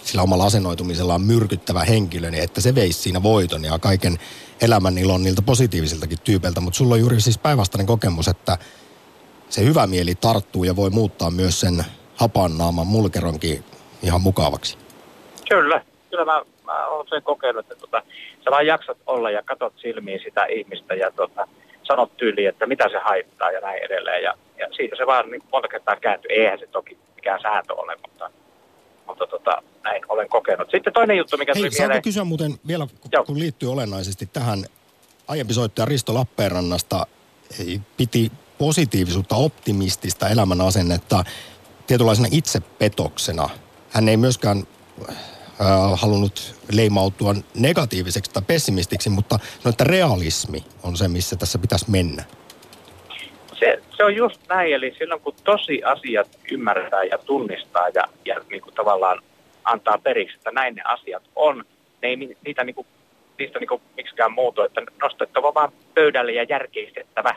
sillä omalla asennoitumisellaan myrkyttävä henkilö, niin että se veisi siinä voiton ja kaiken elämän ilon niiltä positiivisiltakin tyypeiltä. Mutta sulla on juuri siis päinvastainen kokemus, että se hyvä mieli tarttuu ja voi muuttaa myös sen hapannaaman mulkeronkin ihan mukavaksi. Kyllä, kyllä mä, mä olen sen kokenut, että tota, sä vaan jaksat olla ja katot silmiin sitä ihmistä ja tota, sanot tyyliin, että mitä se haittaa ja näin edelleen. Ja, ja siitä se vaan niin monta kertaa kääntyy. Eihän se toki mikään sääntö ole, mutta, mutta tota, näin olen kokenut. Sitten toinen juttu, mikä Hei, tuli mieleen. kysyä muuten vielä, kun, Joo. kun liittyy olennaisesti tähän, aiempi soittaja Risto Lappeenrannasta piti positiivisuutta, optimistista elämän asennetta tietynlaisena itsepetoksena. Hän ei myöskään äh, halunnut leimautua negatiiviseksi tai pessimistiksi, mutta no, että realismi on se, missä tässä pitäisi mennä. Se, se on just näin, eli silloin kun tosi asiat ymmärtää ja tunnistaa ja, ja niin kuin tavallaan antaa periksi, että näin ne asiat on, ne ei ni- niitä niin kuin, niistä niin kuin miksikään muutu, että nostettava vaan pöydälle ja järkeistettävä.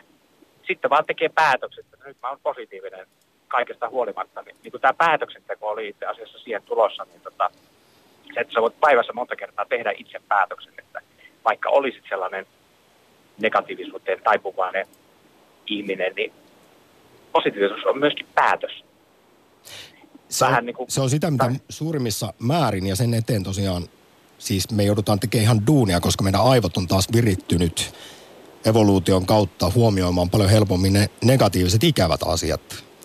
Sitten vaan tekee päätökset, että nyt mä oon positiivinen kaikesta huolimatta. Niin, niin kuin tämä päätöksenteko oli itse asiassa siihen tulossa, niin tota, se, että sä voit päivässä monta kertaa tehdä itse päätöksen, että vaikka olisit sellainen negatiivisuuteen taipuvainen ihminen, niin positiivisuus on myöskin päätös. Se on, Vähän niin kuin- se on sitä, mitä suurimmissa määrin ja sen eteen tosiaan, siis me joudutaan tekemään ihan duunia, koska meidän aivot on taas virittynyt evoluution kautta huomioimaan paljon helpommin ne negatiiviset ikävät asiat.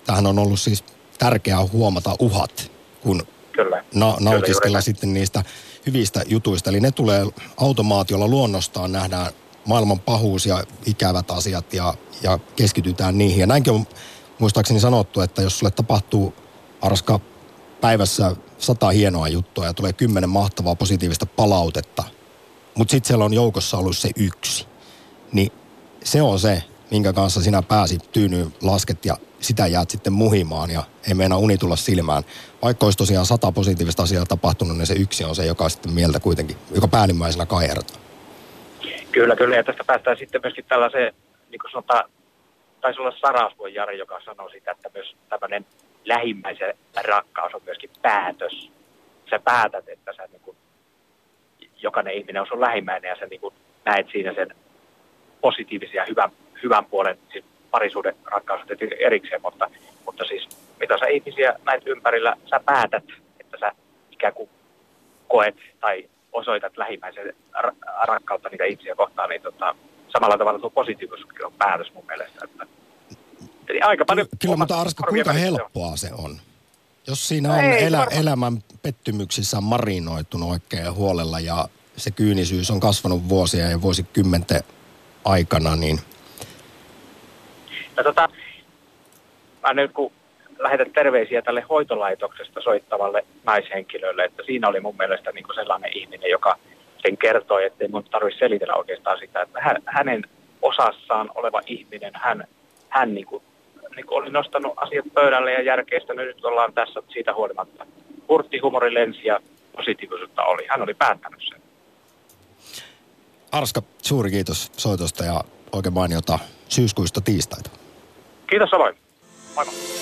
Tähän on ollut siis tärkeää huomata uhat, kun Kyllä. na- nautiskella näin. sitten niistä hyvistä jutuista. Eli ne tulee automaatiolla luonnostaan, nähdään maailman pahuus ja ikävät asiat ja, ja keskitytään niihin. Ja näinkin on muistaakseni sanottu, että jos sulle tapahtuu Arska päivässä sata hienoa juttua ja tulee kymmenen mahtavaa positiivista palautetta, mutta sitten siellä on joukossa ollut se yksi, niin se on se, minkä kanssa sinä pääsit tyynyyn lasket ja sitä jäät sitten muhimaan ja ei meinaa uni tulla silmään. Vaikka olisi tosiaan sata positiivista asiaa tapahtunut, niin se yksi on se, joka sitten mieltä kuitenkin, joka päällimmäisenä kaihertaa. Kyllä, kyllä. Ja tästä päästään sitten myöskin tällaiseen, niin kuin sanotaan, taisi olla Sarasvuon Jari, joka sanoi sitä, että myös tämmöinen lähimmäisen rakkaus on myöskin päätös. Sä päätät, että sä niin kuin, jokainen ihminen on sun lähimmäinen ja sä niin kuin, näet siinä sen positiivisen ja hyvän, hyvän puolen, siis parisuuden rakkaus on erikseen, mutta, mutta siis mitä sä ihmisiä näet ympärillä, sä päätät, että sä ikään kuin koet tai osoitat lähimmäisen ra- rakkautta niitä ihmisiä kohtaan, niin tota, samalla tavalla tuo positiivisuuskin on päätös mun mielestä. Että, eli aika paljon... Kyllä, mutta Arska, kuinka helppoa se on? Jos siinä on Ei, elä, elämän pettymyksissä marinoitunut oikein huolella ja se kyynisyys on kasvanut vuosia ja vuosikymmenten aikana, niin Ja tota, mä nyt kun lähetän terveisiä tälle hoitolaitoksesta soittavalle naishenkilölle, että siinä oli mun mielestä niin kuin sellainen ihminen, joka sen kertoi, että ei mun tarvitse selitellä oikeastaan sitä, että hän, hänen osassaan oleva ihminen, hän, hän niin kuin, niin kuin oli nostanut asiat pöydälle ja järkeistänyt, nyt ollaan tässä siitä huolimatta. Hurtti, humori lensi ja positiivisuutta oli. Hän oli päättänyt sen. Arska, suuri kiitos soitosta ja oikein mainiota syyskuista tiistaita. Kiitos samoin. Moi moi.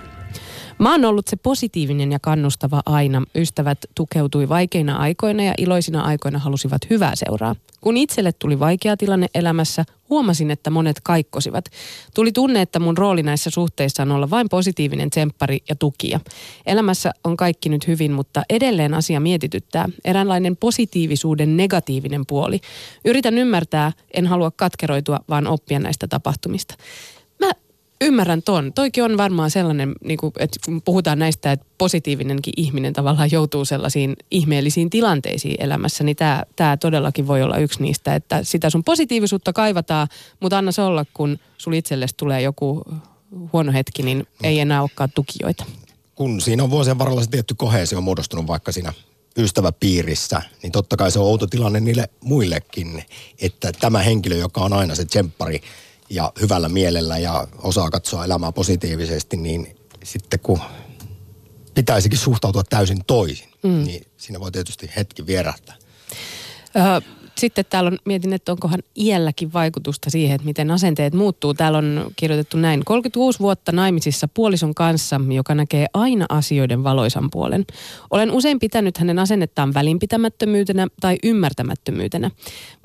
Mä oon ollut se positiivinen ja kannustava aina. Ystävät tukeutui vaikeina aikoina ja iloisina aikoina halusivat hyvää seuraa. Kun itselle tuli vaikea tilanne elämässä, huomasin, että monet kaikkosivat. Tuli tunne, että mun rooli näissä suhteissa on olla vain positiivinen tsemppari ja tukija. Elämässä on kaikki nyt hyvin, mutta edelleen asia mietityttää. Eräänlainen positiivisuuden negatiivinen puoli. Yritän ymmärtää, en halua katkeroitua, vaan oppia näistä tapahtumista. Mä ymmärrän ton. Toikin on varmaan sellainen, niin kuin, että kun puhutaan näistä, että positiivinenkin ihminen tavallaan joutuu sellaisiin ihmeellisiin tilanteisiin elämässä, niin tämä, tämä todellakin voi olla yksi niistä, että sitä sun positiivisuutta kaivataan, mutta anna se olla, kun sul itsellesi tulee joku huono hetki, niin ei enää olekaan tukijoita. Kun siinä on vuosien varrella se tietty kohesio muodostunut vaikka siinä ystäväpiirissä, niin totta kai se on outo tilanne niille muillekin, että tämä henkilö, joka on aina se tsemppari, ja hyvällä mielellä ja osaa katsoa elämää positiivisesti, niin sitten kun pitäisikin suhtautua täysin toisin, mm. niin siinä voi tietysti hetki vierähtää. Öö, sitten täällä on, mietin, että onkohan iälläkin vaikutusta siihen, että miten asenteet muuttuu. Täällä on kirjoitettu näin. 36 vuotta naimisissa puolison kanssa, joka näkee aina asioiden valoisan puolen. Olen usein pitänyt hänen asennettaan välinpitämättömyytenä tai ymmärtämättömyytenä.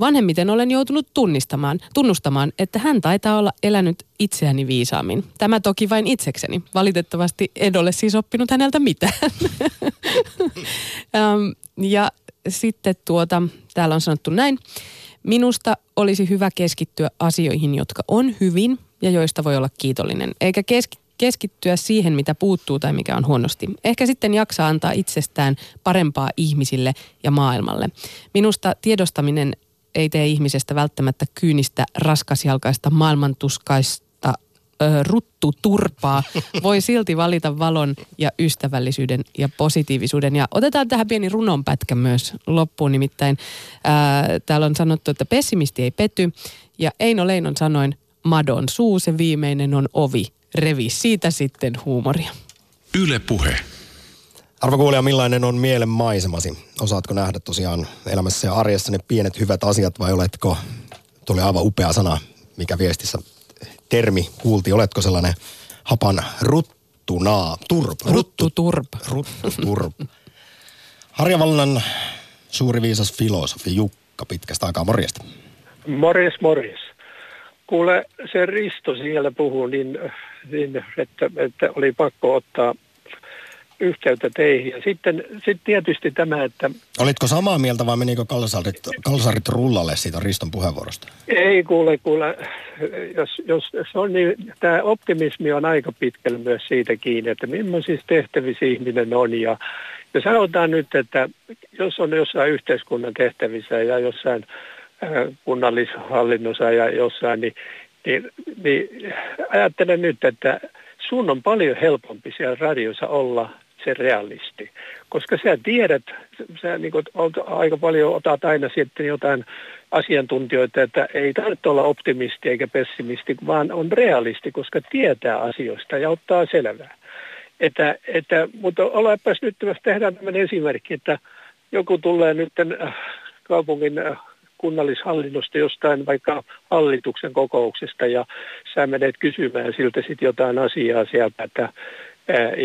Vanhemmiten olen joutunut tunnistamaan, tunnustamaan, että hän taitaa olla elänyt itseäni viisaammin. Tämä toki vain itsekseni. Valitettavasti en ole siis oppinut häneltä mitään. *laughs* ja sitten tuota, täällä on sanottu näin. Minusta olisi hyvä keskittyä asioihin, jotka on hyvin ja joista voi olla kiitollinen, eikä keski, keskittyä siihen, mitä puuttuu tai mikä on huonosti. Ehkä sitten jaksaa antaa itsestään parempaa ihmisille ja maailmalle. Minusta tiedostaminen ei tee ihmisestä välttämättä kyynistä, raskasjalkaista, maailmantuskaista ö, ruttu turpaa, *laughs* voi silti valita valon ja ystävällisyyden ja positiivisuuden. Ja otetaan tähän pieni runonpätkä myös loppuun, nimittäin ää, täällä on sanottu, että pessimisti ei pety. Ja Eino Leinon sanoin, madon suu, se viimeinen on ovi. Revi siitä sitten huumoria. Yle puhe. Arvo kuulija, millainen on mielen maisemasi? Osaatko nähdä tosiaan elämässä ja arjessa ne pienet hyvät asiat vai oletko, tuli aivan upea sana, mikä viestissä termi kuultiin. Oletko sellainen hapan ruttunaa, turp? Ruttu turp. Ruttu turp. Harjavallan suuri viisas filosofi Jukka pitkästä aikaa, morjesta. Morjes, morjes. Kuule, se Risto siellä puhuu niin, niin että, että oli pakko ottaa yhteyttä teihin. Ja sitten, sitten tietysti tämä, että... Olitko samaa mieltä vai menikö kalsarit, kalsarit rullalle siitä Riston puheenvuorosta? Ei kuule, kuule. Jos, jos, jos on niin, tämä optimismi on aika pitkälle myös siitä kiinni, että millaisissa tehtävissä ihminen on. Ja, ja sanotaan nyt, että jos on jossain yhteiskunnan tehtävissä ja jossain äh, kunnallishallinnossa ja jossain, niin, niin, niin ajattelen nyt, että sun on paljon helpompi siellä radiossa olla se realisti. Koska sä tiedät, sä niin kuin, aika paljon otat aina sitten jotain asiantuntijoita, että ei tarvitse olla optimisti eikä pessimisti, vaan on realisti, koska tietää asioista ja ottaa selvää. Että, että, mutta olepas nyt, jos tehdään tämmöinen esimerkki, että joku tulee nyt äh, kaupungin äh, kunnallishallinnosta jostain vaikka hallituksen kokouksesta ja sä menet kysymään siltä sitten jotain asiaa sieltä, että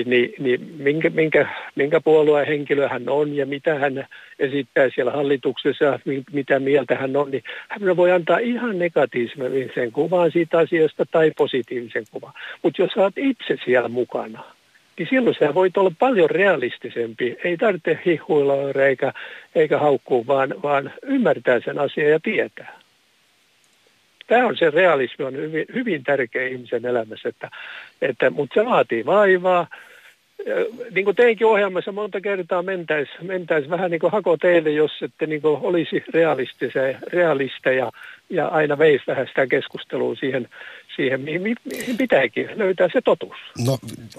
niin, niin minkä, minkä, minkä puolueen henkilö hän on ja mitä hän esittää siellä hallituksessa, mitä mieltä hän on, niin hän voi antaa ihan negatiivisen kuvan siitä asiasta tai positiivisen kuvan. Mutta jos olet itse siellä mukana, niin silloin sä voit olla paljon realistisempi. Ei tarvitse hihuilla eikä, eikä haukkua, vaan, vaan ymmärtää sen asian ja tietää tämä on se realismi on hyvin, hyvin tärkeä ihmisen elämässä, että, että, mutta se vaatii vaivaa. Niin kuin teinkin ohjelmassa monta kertaa mentäisi mentäis vähän niin kuin hako teille, jos ette niin kuin olisi realista ja, ja aina veisi vähän sitä keskustelua siihen, siihen mihin, mihin pitääkin löytää se totuus. No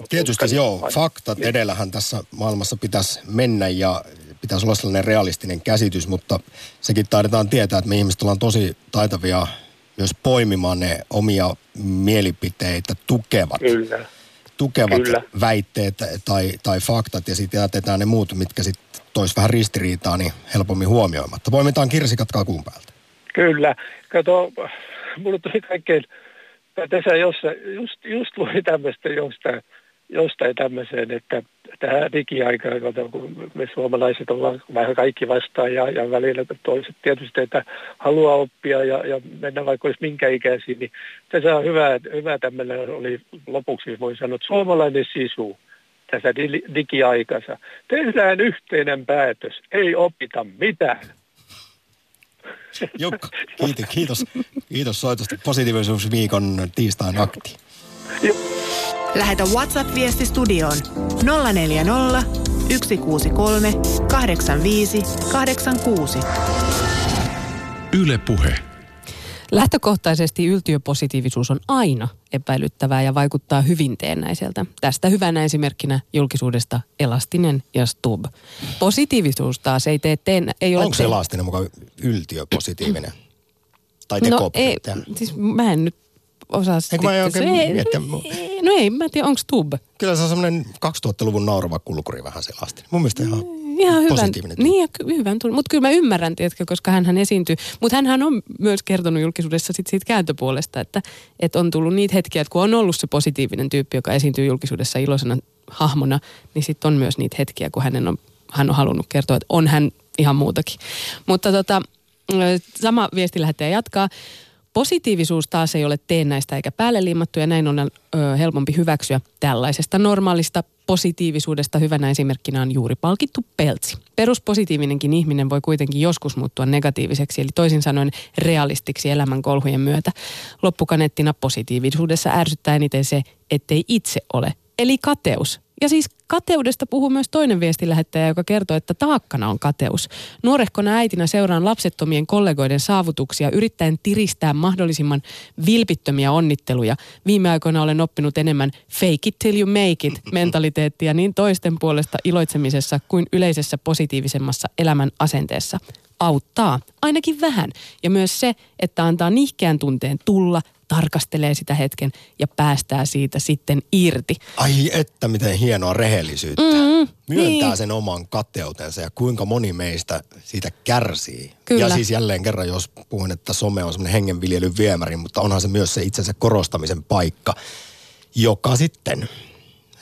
tietysti joo, faktat edellähän tässä maailmassa pitäisi mennä ja pitäisi olla sellainen realistinen käsitys, mutta sekin taidetaan tietää, että me ihmiset ollaan tosi taitavia myös poimimaan ne omia mielipiteitä tukevat, Kyllä. tukevat Kyllä. väitteet tai, tai faktat ja sitten jätetään ne muut, mitkä sitten tois vähän ristiriitaa, niin helpommin huomioimatta. Poimitaan kirsikat kakuun päältä. Kyllä. Kato, mulla tuli kaikkein, tässä jossain, just, just luin tämmöistä jostain, jostain tämmöiseen, että tähän digiaikaan, kun me suomalaiset ollaan vähän kaikki vastaan ja, ja välillä toiset tietysti, että haluaa oppia ja, ja mennä vaikka olisi minkä ikäisiin, niin tässä on hyvä, hyvä tämmöinen oli lopuksi, voi sanoa, että suomalainen sisu tässä digiaikansa. Tehdään yhteinen päätös, ei opita mitään. Jukka, kiitos, kiitos, kiitos soitosta positiivisuusviikon tiistain akti. Lähetä WhatsApp-viesti studioon 040 163 85 86. Yle Puhe. Lähtökohtaisesti yltiöpositiivisuus on aina epäilyttävää ja vaikuttaa hyvin teennäiseltä. Tästä hyvänä esimerkkinä julkisuudesta Elastinen ja Stub. Positiivisuus taas ei tee teen, ei ole Onko se Elastinen mukaan yltiöpositiivinen? Tai No ei, siis mä en nyt osaa Eikö mä en oikein ei, miettiä? No ei, mä en tiedä, onko Stub. Kyllä se on semmoinen 2000-luvun naurava kulkuri vähän se Elastinen. Mun mielestä ihan Ihan hyvän, niin, ja ky- hyvän tunne. Mutta kyllä mä ymmärrän, tiedätkö, koska hän esiintyy. Mutta hän on myös kertonut julkisuudessa sit siitä kääntöpuolesta, että, että on tullut niitä hetkiä, että kun on ollut se positiivinen tyyppi, joka esiintyy julkisuudessa iloisena hahmona, niin sitten on myös niitä hetkiä, kun hänen on, hän on halunnut kertoa, että on hän ihan muutakin. Mutta tota, sama viesti lähettäjä jatkaa. Positiivisuus taas ei ole teennäistä eikä päälle liimattu ja näin on ö, helpompi hyväksyä tällaisesta normaalista positiivisuudesta hyvänä esimerkkinä on juuri palkittu peltsi. Peruspositiivinenkin ihminen voi kuitenkin joskus muuttua negatiiviseksi, eli toisin sanoen realistiksi elämän kolhujen myötä. Loppukaneettina positiivisuudessa ärsyttää eniten se, ettei itse ole, eli kateus. Ja siis kateudesta puhuu myös toinen viestilähettäjä, joka kertoo, että taakkana on kateus. Nuorehkona äitinä seuraan lapsettomien kollegoiden saavutuksia yrittäen tiristää mahdollisimman vilpittömiä onnitteluja. Viime aikoina olen oppinut enemmän fake it till you make it mentaliteettia niin toisten puolesta iloitsemisessa kuin yleisessä positiivisemmassa elämän asenteessa. Auttaa, ainakin vähän. Ja myös se, että antaa nihkeän tunteen tulla, tarkastelee sitä hetken ja päästää siitä sitten irti. Ai että miten hienoa rehellisyyttä. Mm, Myöntää niin. sen oman kateutensa ja kuinka moni meistä siitä kärsii. Kyllä. Ja siis jälleen kerran, jos puhun, että some on semmoinen hengenviljelyn viemäri, mutta onhan se myös se itsensä korostamisen paikka, joka sitten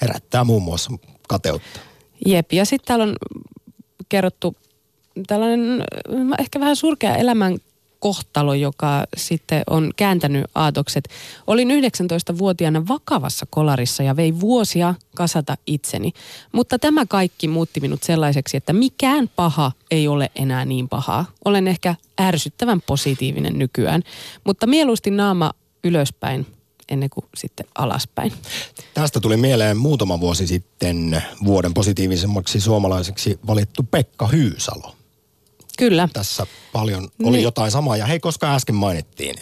herättää muun muassa kateutta. Jep, ja sitten täällä on kerrottu tällainen äh, ehkä vähän surkea elämän kohtalo, joka sitten on kääntänyt aatokset. Olin 19-vuotiaana vakavassa kolarissa ja vei vuosia kasata itseni. Mutta tämä kaikki muutti minut sellaiseksi, että mikään paha ei ole enää niin pahaa. Olen ehkä ärsyttävän positiivinen nykyään, mutta mieluusti naama ylöspäin ennen kuin sitten alaspäin. Tästä tuli mieleen muutama vuosi sitten vuoden positiivisemmaksi suomalaiseksi valittu Pekka Hyysalo. Kyllä. Tässä paljon oli Niin. jotain samaa. Ja hei, koska äsken mainittiin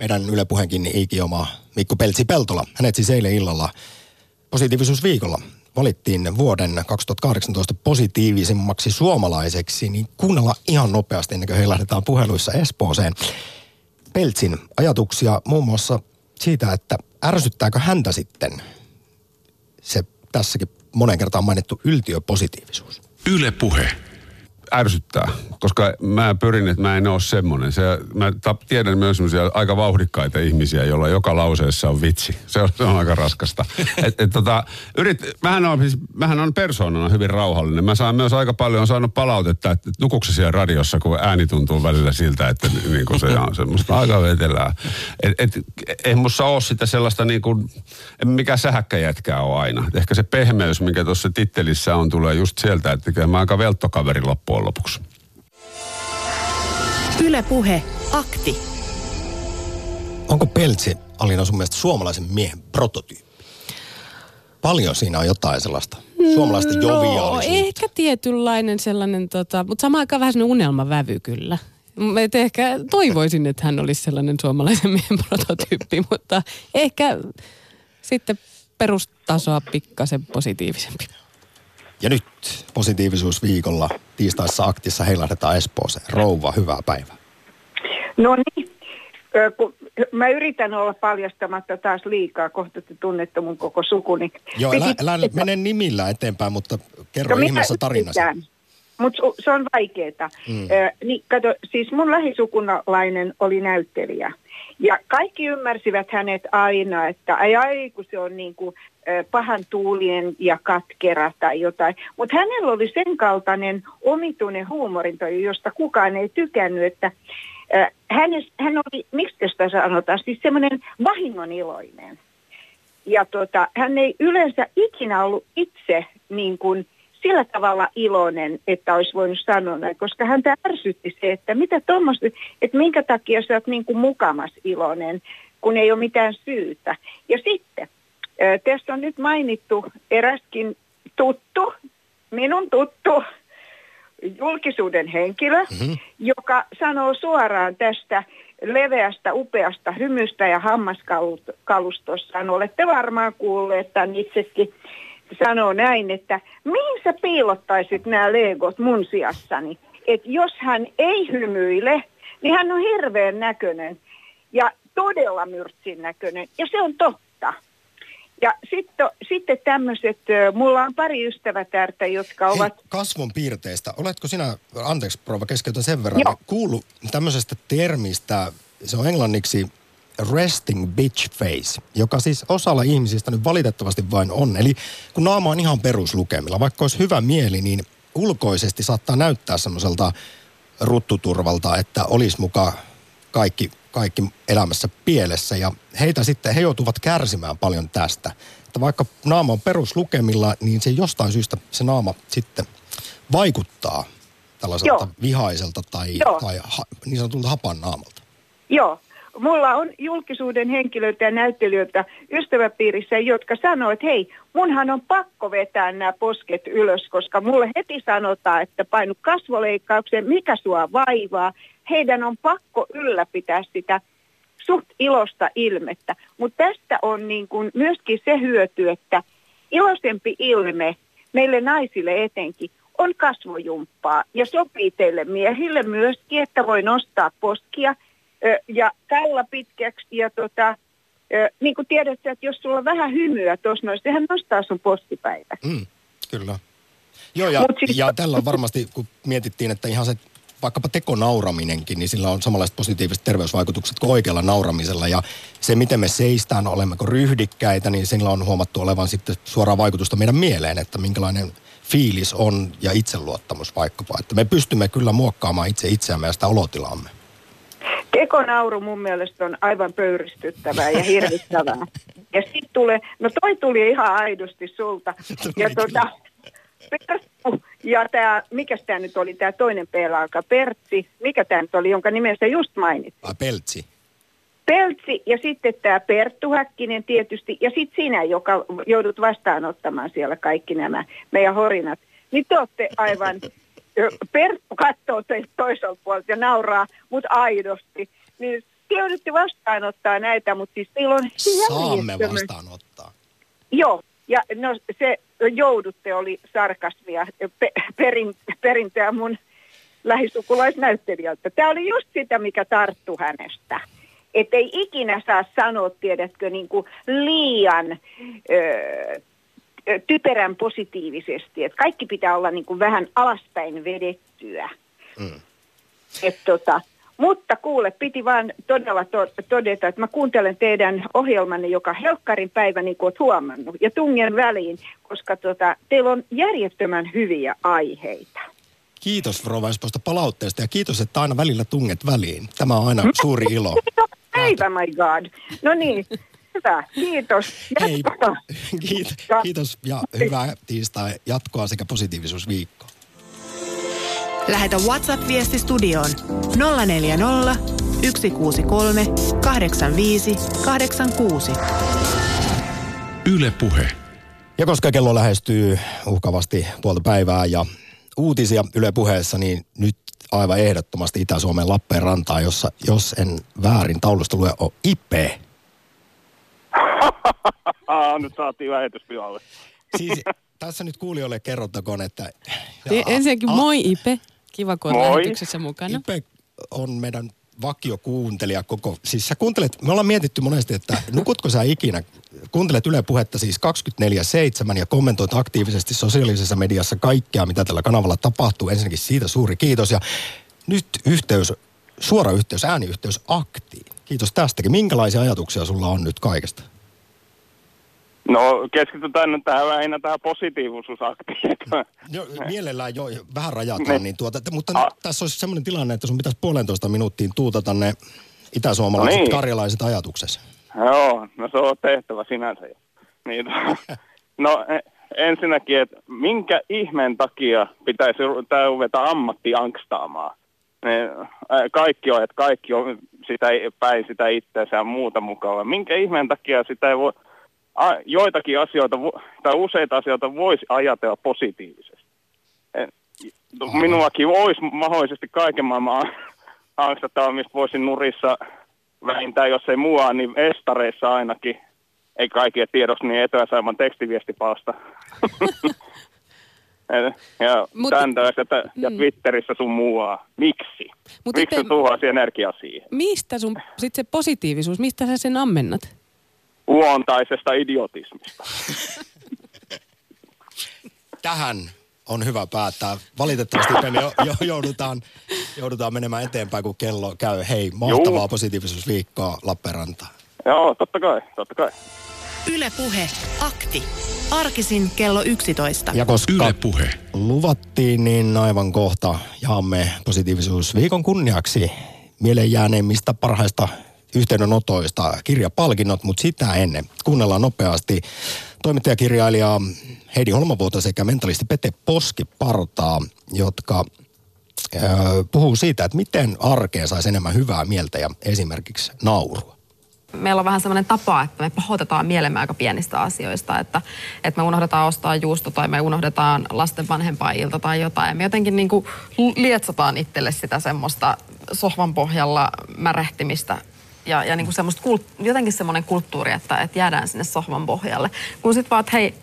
meidän Yle Puheenkin ikioma Mikko Peltsi-Peltola. Hänet siis eilen illalla positiivisuusviikolla valittiin vuoden 2018 positiivisimmaksi suomalaiseksi, niin kuunnellaan ihan nopeasti ennen kuin he lähdetään puheluissa Espooseen. Peltsin ajatuksia muun muassa siitä, että ärsyttääkö häntä sitten se tässäkin monen kertaan mainittu yltiöpositiivisuus. Yle Puhe. Ärsyttää, koska mä pyrin, että mä en ole semmoinen. Se, mä tap, tiedän myös semmoisia aika vauhdikkaita ihmisiä, joilla joka lauseessa on vitsi. Se on, se on aika raskasta. Et, et, tota, yrit, mähän, on, siis, mähän on persoonana hyvin rauhallinen. Mä saan myös aika paljon on saanut palautetta, että nukuksi siellä radiossa, kun ääni tuntuu välillä siltä, että niin kuin se on semmoista aika vetelää. Et, et, ei musta ole sitä sellaista niin kuin, mikä sähäkkäjätkää ole aina. Ehkä se pehmeys, mikä tuossa tittelissä on, tulee just sieltä, että mä aika velttokaveri loppujen lopuksi. Yle Puhe. Akti. Onko Peltsi, Alina, sun mielestä suomalaisen miehen prototyyppi? Paljon siinä on jotain sellaista suomalaista No, joviaalisuutta. ehkä tietynlainen sellainen, tota, mutta samaan aikaan vähän sellainen unelmavävy kyllä. Et ehkä toivoisin, että hän olisi sellainen suomalaisen miehen prototyyppi, mutta ehkä sitten perustasoa pikkasen positiivisempi. Ja nyt positiivisuusviikolla tiistaissa aktissa heilahdetaan Espooseen. Rouva, hyvää päivää. No niin, kun mä yritän olla paljastamatta taas liikaa, kohta te tunnette mun koko sukuni. Joo, älä, älä mene nimillä eteenpäin, mutta kerro No, ihmeessä tarinasi. yritän. Mutta se on vaikeaa. Mm. Ö, niin, kato, siis mun lähisukunalainen oli näyttelijä. Ja kaikki ymmärsivät hänet aina, että ai ai, kun se on niin kuin pahan tuulien ja katkera tai jotain. Mutta hänellä oli sen kaltainen omituinen huumorintaju, josta kukaan ei tykännyt, että hän, hän oli, miksi sitä sanotaan, siis semmoinen vahingoniloinen. Ja tota, hän ei yleensä ikinä ollut itse niin kuin sillä tavalla iloinen, että olisi voinut sanoa näin, koska häntä ärsytti se, että mitä tuommoista, että minkä takia sä oot niin kuin mukamas iloinen, kun ei ole mitään syytä. Ja sitten, tässä on nyt mainittu eräskin tuttu, minun tuttu julkisuuden henkilö, mm-hmm. joka sanoo suoraan tästä leveästä, upeasta hymystä ja hammaskalustossaan. Olette varmaan kuulleet tämän itsekin sanoo näin, että mihin sä piilottaisit nämä legot mun sijassani? Että jos hän ei hymyile, niin hän on hirveän näköinen ja todella myrtsin näköinen. Ja se on totta. Ja sitten, sitten tämmöiset, mulla on pari ystävätärtä, jotka ovat... Hei, kasvon piirteistä. Oletko sinä, anteeksi rouva keskeytän sen verran, Joo. kuullut tämmöisestä termistä, se on englanniksi resting bitch face, joka siis osalla ihmisistä nyt valitettavasti vain on. Eli kun naama on ihan peruslukemilla, vaikka olisi hyvä mieli, niin ulkoisesti saattaa näyttää semmoiselta ruttuturvalta, että olisi mukaan kaikki, kaikki elämässä pielessä. Ja heitä sitten, he joutuvat kärsimään paljon tästä. Että vaikka naama on peruslukemilla, niin se jostain syystä se naama sitten vaikuttaa tällaiselta Joo. vihaiselta tai, tai ha, niin sanotulta hapan naamalta. Joo, mulla on julkisuuden henkilöitä ja näyttelijöitä ystäväpiirissä, jotka sanoo, että hei, munhan on pakko vetää nämä posket ylös, koska mulle heti sanotaan, että painu kasvoleikkaukseen, mikä sua vaivaa. Heidän on pakko ylläpitää sitä suht ilosta ilmettä. Mutta tästä on niin kuin myöskin se hyöty, että iloisempi ilme meille naisille etenkin on kasvojumppaa ja sopii teille miehille myöskin, että voi nostaa poskia – ja tällä pitkäksi. Ja tota, niin kuin tiedätte, että jos sulla on vähän hymyä tuossa noin, sehän nostaa sun postipäivä. Mm, kyllä. Joo, ja, siis... ja tällä on varmasti, kun mietittiin, että ihan se vaikkapa tekonauraminenkin, niin sillä on samanlaiset positiiviset terveysvaikutukset kuin oikealla nauramisella. Ja se, miten me seistään, olemmeko ryhdikkäitä, niin sillä on huomattu olevan sitten suoraa vaikutusta meidän mieleen, että minkälainen fiilis on ja itseluottamus vaikkapa. Että me pystymme kyllä muokkaamaan itse itseämme ja sitä olotilaamme. Tekonauru mun mielestä on aivan pöyristyttävää ja hirvittävää. Ja sitten tulee, no toi tuli ihan aidosti sulta. Ja tota, Perttu ja tämä, mikä tämä nyt oli, tämä toinen pelaaja, Pertsi, mikä tämä nyt oli, jonka nimestä just mainitsin? Ah, Peltsi. Peltsi ja sitten tämä Perttu Häkkinen tietysti ja sitten sinä, joka joudut vastaanottamaan siellä kaikki nämä meidän horinat. Niin te olette aivan Perttu katsoo teistä toiselta puolelta ja nauraa, mutta aidosti. Niin te joudutte vastaanottaa näitä, mutta siis teillä on Saamme vastaanottaa. Joo, ja no se joudutte oli sarkasmia pe, perin, perintöä mun lähisukulaisnäyttelijältä. Tämä oli just sitä, mikä tarttu hänestä. Että ei ikinä saa sanoa, tiedätkö, niin kuin liian ö, typerän positiivisesti. Että kaikki pitää olla niin kuin vähän alaspäin vedettyä. Mm. Et tota, mutta kuule, piti vaan todella to- todeta, että mä kuuntelen teidän ohjelmanne joka helkkarin päivä, niin kuin olet huomannut, ja tungen väliin, koska tota, teillä on järjettömän hyviä aiheita. Kiitos Rova Espoosta palautteesta ja kiitos, että aina välillä tunget väliin. Tämä on aina suuri ilo. *laughs* Päivä, my God. No niin, Hyvä, kiitos. Hei, *laughs* kiitos, kiitos ja hyvää tiistai jatkoa sekä positiivisuusviikkoa. Lähetä WhatsApp-viesti studioon 040 163 85 86. Yle Puhe. Ja koska kello lähestyy uhkavasti puolta päivää ja uutisia Yle Puheessa, niin nyt aivan ehdottomasti Itä-Suomen Lappeenrantaa, jossa, jos en väärin taulusta lue, on Ipe. Nyt saatiin lähetyspihalle. Siis tässä nyt kuulijoille kerrottakoon, että... Ja, Ensinnäkin moi Ipe. Kiva, kun olet lähetyksessä mukana. Ipe on meidän vakiokuuntelija koko, siis sä kuuntelet, me ollaan mietitty monesti, että nukutko sä ikinä, kuuntelet Yle Puhetta siis 24-7 ja kommentoit aktiivisesti sosiaalisessa mediassa kaikkea, mitä tällä kanavalla tapahtuu. Ensinnäkin siitä suuri kiitos ja nyt yhteys, suora yhteys, ääniyhteys aktiin. Kiitos tästäkin. Minkälaisia ajatuksia sulla on nyt kaikesta? No keskitytään nyt tähän lähinnä tähän positiivisuusaktiin. Jo, mielellään jo vähän rajataan, niin tuota, mutta nyt tässä olisi sellainen tilanne, että sun pitäisi puolentoista minuuttiin tuutata ne itäsuomalaiset No niin. karjalaiset ajatuksesi. Joo, no se on tehtävä sinänsä jo. Niin, *laughs* no e- ensinnäkin, että minkä ihmeen takia pitäisi tämä ruveta ammattiangstaamaan? Ne, ää, kaikki on, että kaikki on sitä, päin sitä itseänsä muuta mukavaa. Minkä ihmeen takia sitä ei voi, a, joitakin asioita tai useita asioita voisi ajatella positiivisesti? Minuakin olisi mahdollisesti kaiken maailman angstattaa, mistä voisin nurissa vähintään, jos ei mua, niin estareissa ainakin. Ei kaikille tiedossa niin etelä-saiman tekstiviestipalsta. *laughs* ja Mut- tämän tällaista, ja Twitterissä sun muuaa. Miksi? Mut Miksi sä tuhoasi energiaa siihen? Mistä sun sitten se positiivisuus, mistä sä sen ammennat? Luontaisesta idiotismista. *laughs* Tähän on hyvä päättää. Valitettavasti me jo, jo, joudutaan, joudutaan menemään eteenpäin, kun kello käy. Hei, mahtavaa Juu. positiivisuusviikkoa Lappeenrantaan. Joo, totta kai, totta kai. Yle Puhe. Akti. Arkisin kello 11. Ja koska Yle Puhe. luvattiin, niin aivan kohta jaamme positiivisuusviikon kunniaksi mieleen jääneimmistä parhaista yhteydenotoista kirjapalkinnot, mutta sitä ennen kuunnellaan nopeasti toimittajakirjailija Heidi Holmavuota sekä mentalisti Pete Poskipartaa, jotka ö, puhuu siitä, että miten arkeen saisi enemmän hyvää mieltä ja esimerkiksi naurua. meillä on vähän semmoinen tapa, että me pahoitetaan mielemme aika pienistä asioista, että, että me unohdetaan ostaa juusto tai me unohdetaan lasten vanhempailta tai jotain. Ja me jotenkin niin kuin lietsotaan itselle sitä semmoista sohvan pohjalla märehtimistä ja, ja niin kuin semmoista kult, jotenkin semmoinen kulttuuri, että, että jäädään sinne sohvan pohjalle. Kun sitten vaan, että hei,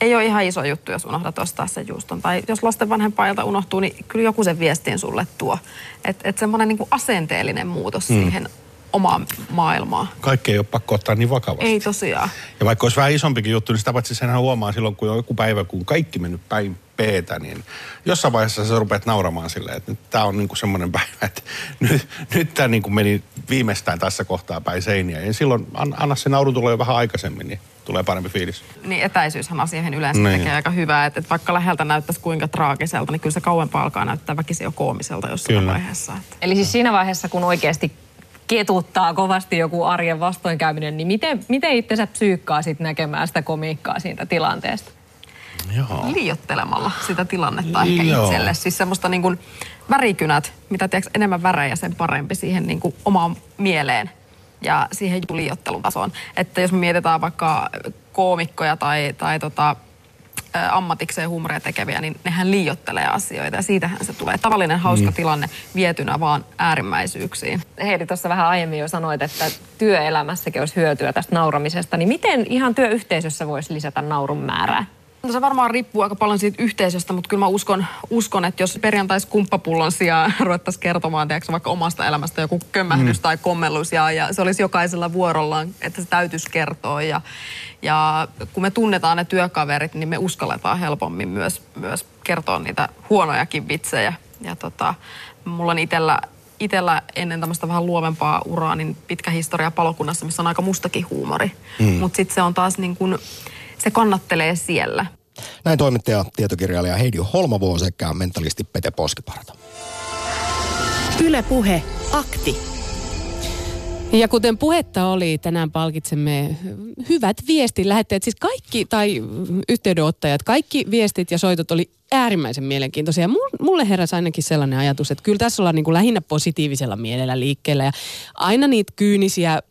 ei ole ihan iso juttu, jos unohdat ostaa sen juuston. Tai jos lasten vanhempailta unohtuu, niin kyllä joku sen viestin sulle tuo. Että et semmoinen niin asenteellinen muutos mm. siihen omaan maailmaan. Kaikki ei ole pakko ottaa niin vakavasti. Ei tosiaan. Ja vaikka olisi vähän isompikin juttu, niin sitä paitsi senhän huomaa silloin, kun on joku päivä, kun kaikki mennyt päin peetä, niin jossain vaiheessa sä rupeat nauramaan silleen, että nyt tämä on niinku semmoinen päivä, että *laughs* nyt, nyt tämä niinku meni viimeistään tässä kohtaa päin seiniä. Ja silloin an, anna se nauru tulla jo vähän aikaisemmin, niin tulee parempi fiilis. Niin etäisyyshän asioihin yleensä Niin. tekee aika hyvää. Että et vaikka läheltä näyttäisi kuinka traagiselta, niin kyllä se kauempaa alkaa näyttää väkisin jo koomiselta jossain Kyllä. vaiheessa. Että. Eli siis siinä vaiheessa, kun oikeasti ketuttaa kovasti joku arjen vastoinkäyminen, niin miten, miten itsensä psyykkaa sitten näkemään sitä komiikkaa siitä tilanteesta? Joo. Liiottelemalla sitä tilannetta ehkä Joo. itselle. Siis semmoista niin kuin värikynät, mitä tiedätkö, enemmän värejä sen parempi siihen niin kuin omaan mieleen ja siihen liiottelun tasoon. Että jos me mietitään vaikka koomikkoja tai, tai tota, ammatikseen huumoria tekeviä, niin nehän liiottelee asioita ja siitähän se tulee. Tavallinen hauska Mm. tilanne vietynä vaan äärimmäisyyksiin. Heidi tuossa vähän aiemmin jo sanoit, että työelämässäkin olisi hyötyä tästä nauramisesta. Niin miten ihan työyhteisössä voisi lisätä naurun määrää? No se varmaan riippuu aika paljon siitä yhteisöstä, mutta kyllä mä uskon, uskon että jos perjantais kumppapullon sijaan *laughs* ruvettaisiin kertomaan tiedätkö, vaikka omasta elämästä joku kömmähdys Mm. tai kommellus ja, ja se olisi jokaisella vuorollaan, että se täytyisi kertoa. Ja, ja kun me tunnetaan ne työkaverit, niin me uskalletaan helpommin myös, myös kertoa niitä huonojakin vitsejä. Ja tota, mulla on itellä, itellä ennen tämmöistä vähän luovempaa uraa, niin pitkä historia palokunnassa, missä on aika mustakin huumori. Mm. Mutta sitten se on taas niin kuin, se kannattelee siellä. Näin toimittaja, tietokirjailija Heidi Holmavuo sekä mentalisti Pete Poskiparta. Yle Puhe. Akti. Ja kuten puhetta oli, tänään palkitsemme hyvät viestin lähettäjät. Siis kaikki, tai yhteydenottajat, kaikki viestit ja soitot oli äärimmäisen mielenkiintoisia. Mul- Mulle heräsi ainakin sellainen ajatus, että kyllä tässä ollaan niin kuin lähinnä positiivisella mielellä liikkeellä. Ja aina niitä kyynisiä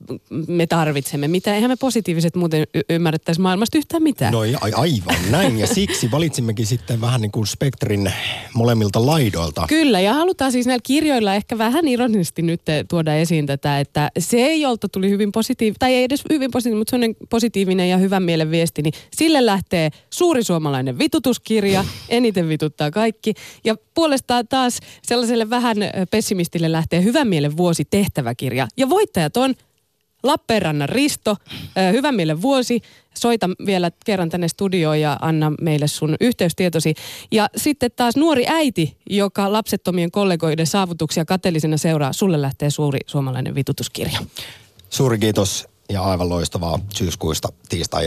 me tarvitsemme. Mitä eihän me positiiviset muuten y- ymmärrettäisi maailmasta yhtään mitään. No a- aivan näin, ja siksi valitsimmekin sitten vähän niin kuin spektrin molemmilta laidoilta. Kyllä, ja halutaan siis näillä kirjoilla ehkä vähän ironisesti nyt tuoda esiin tätä, että se, jolta tuli hyvin positiivinen, tai ei edes hyvin positiivinen, mutta sellainen positiivinen ja hyvän mielen viesti, niin sille lähtee suuri suomalainen vitutuskirja, *clears throat* eniten eniten vituttaa kaikki. Ja puolestaan taas sellaiselle vähän pessimistille lähtee Hyvän mielen vuosi tehtäväkirja. Ja voittajat on Lappeenrannan Risto, Hyvän mielen vuosi. Soita vielä kerran tänne studioon ja anna meille sun yhteystietosi. Ja sitten taas nuori äiti, joka lapsettomien kollegoiden saavutuksia kateellisena seuraa. Sulle lähtee suuri suomalainen vitutuskirja. Suuri kiitos ja aivan loistavaa syyskuista tiistai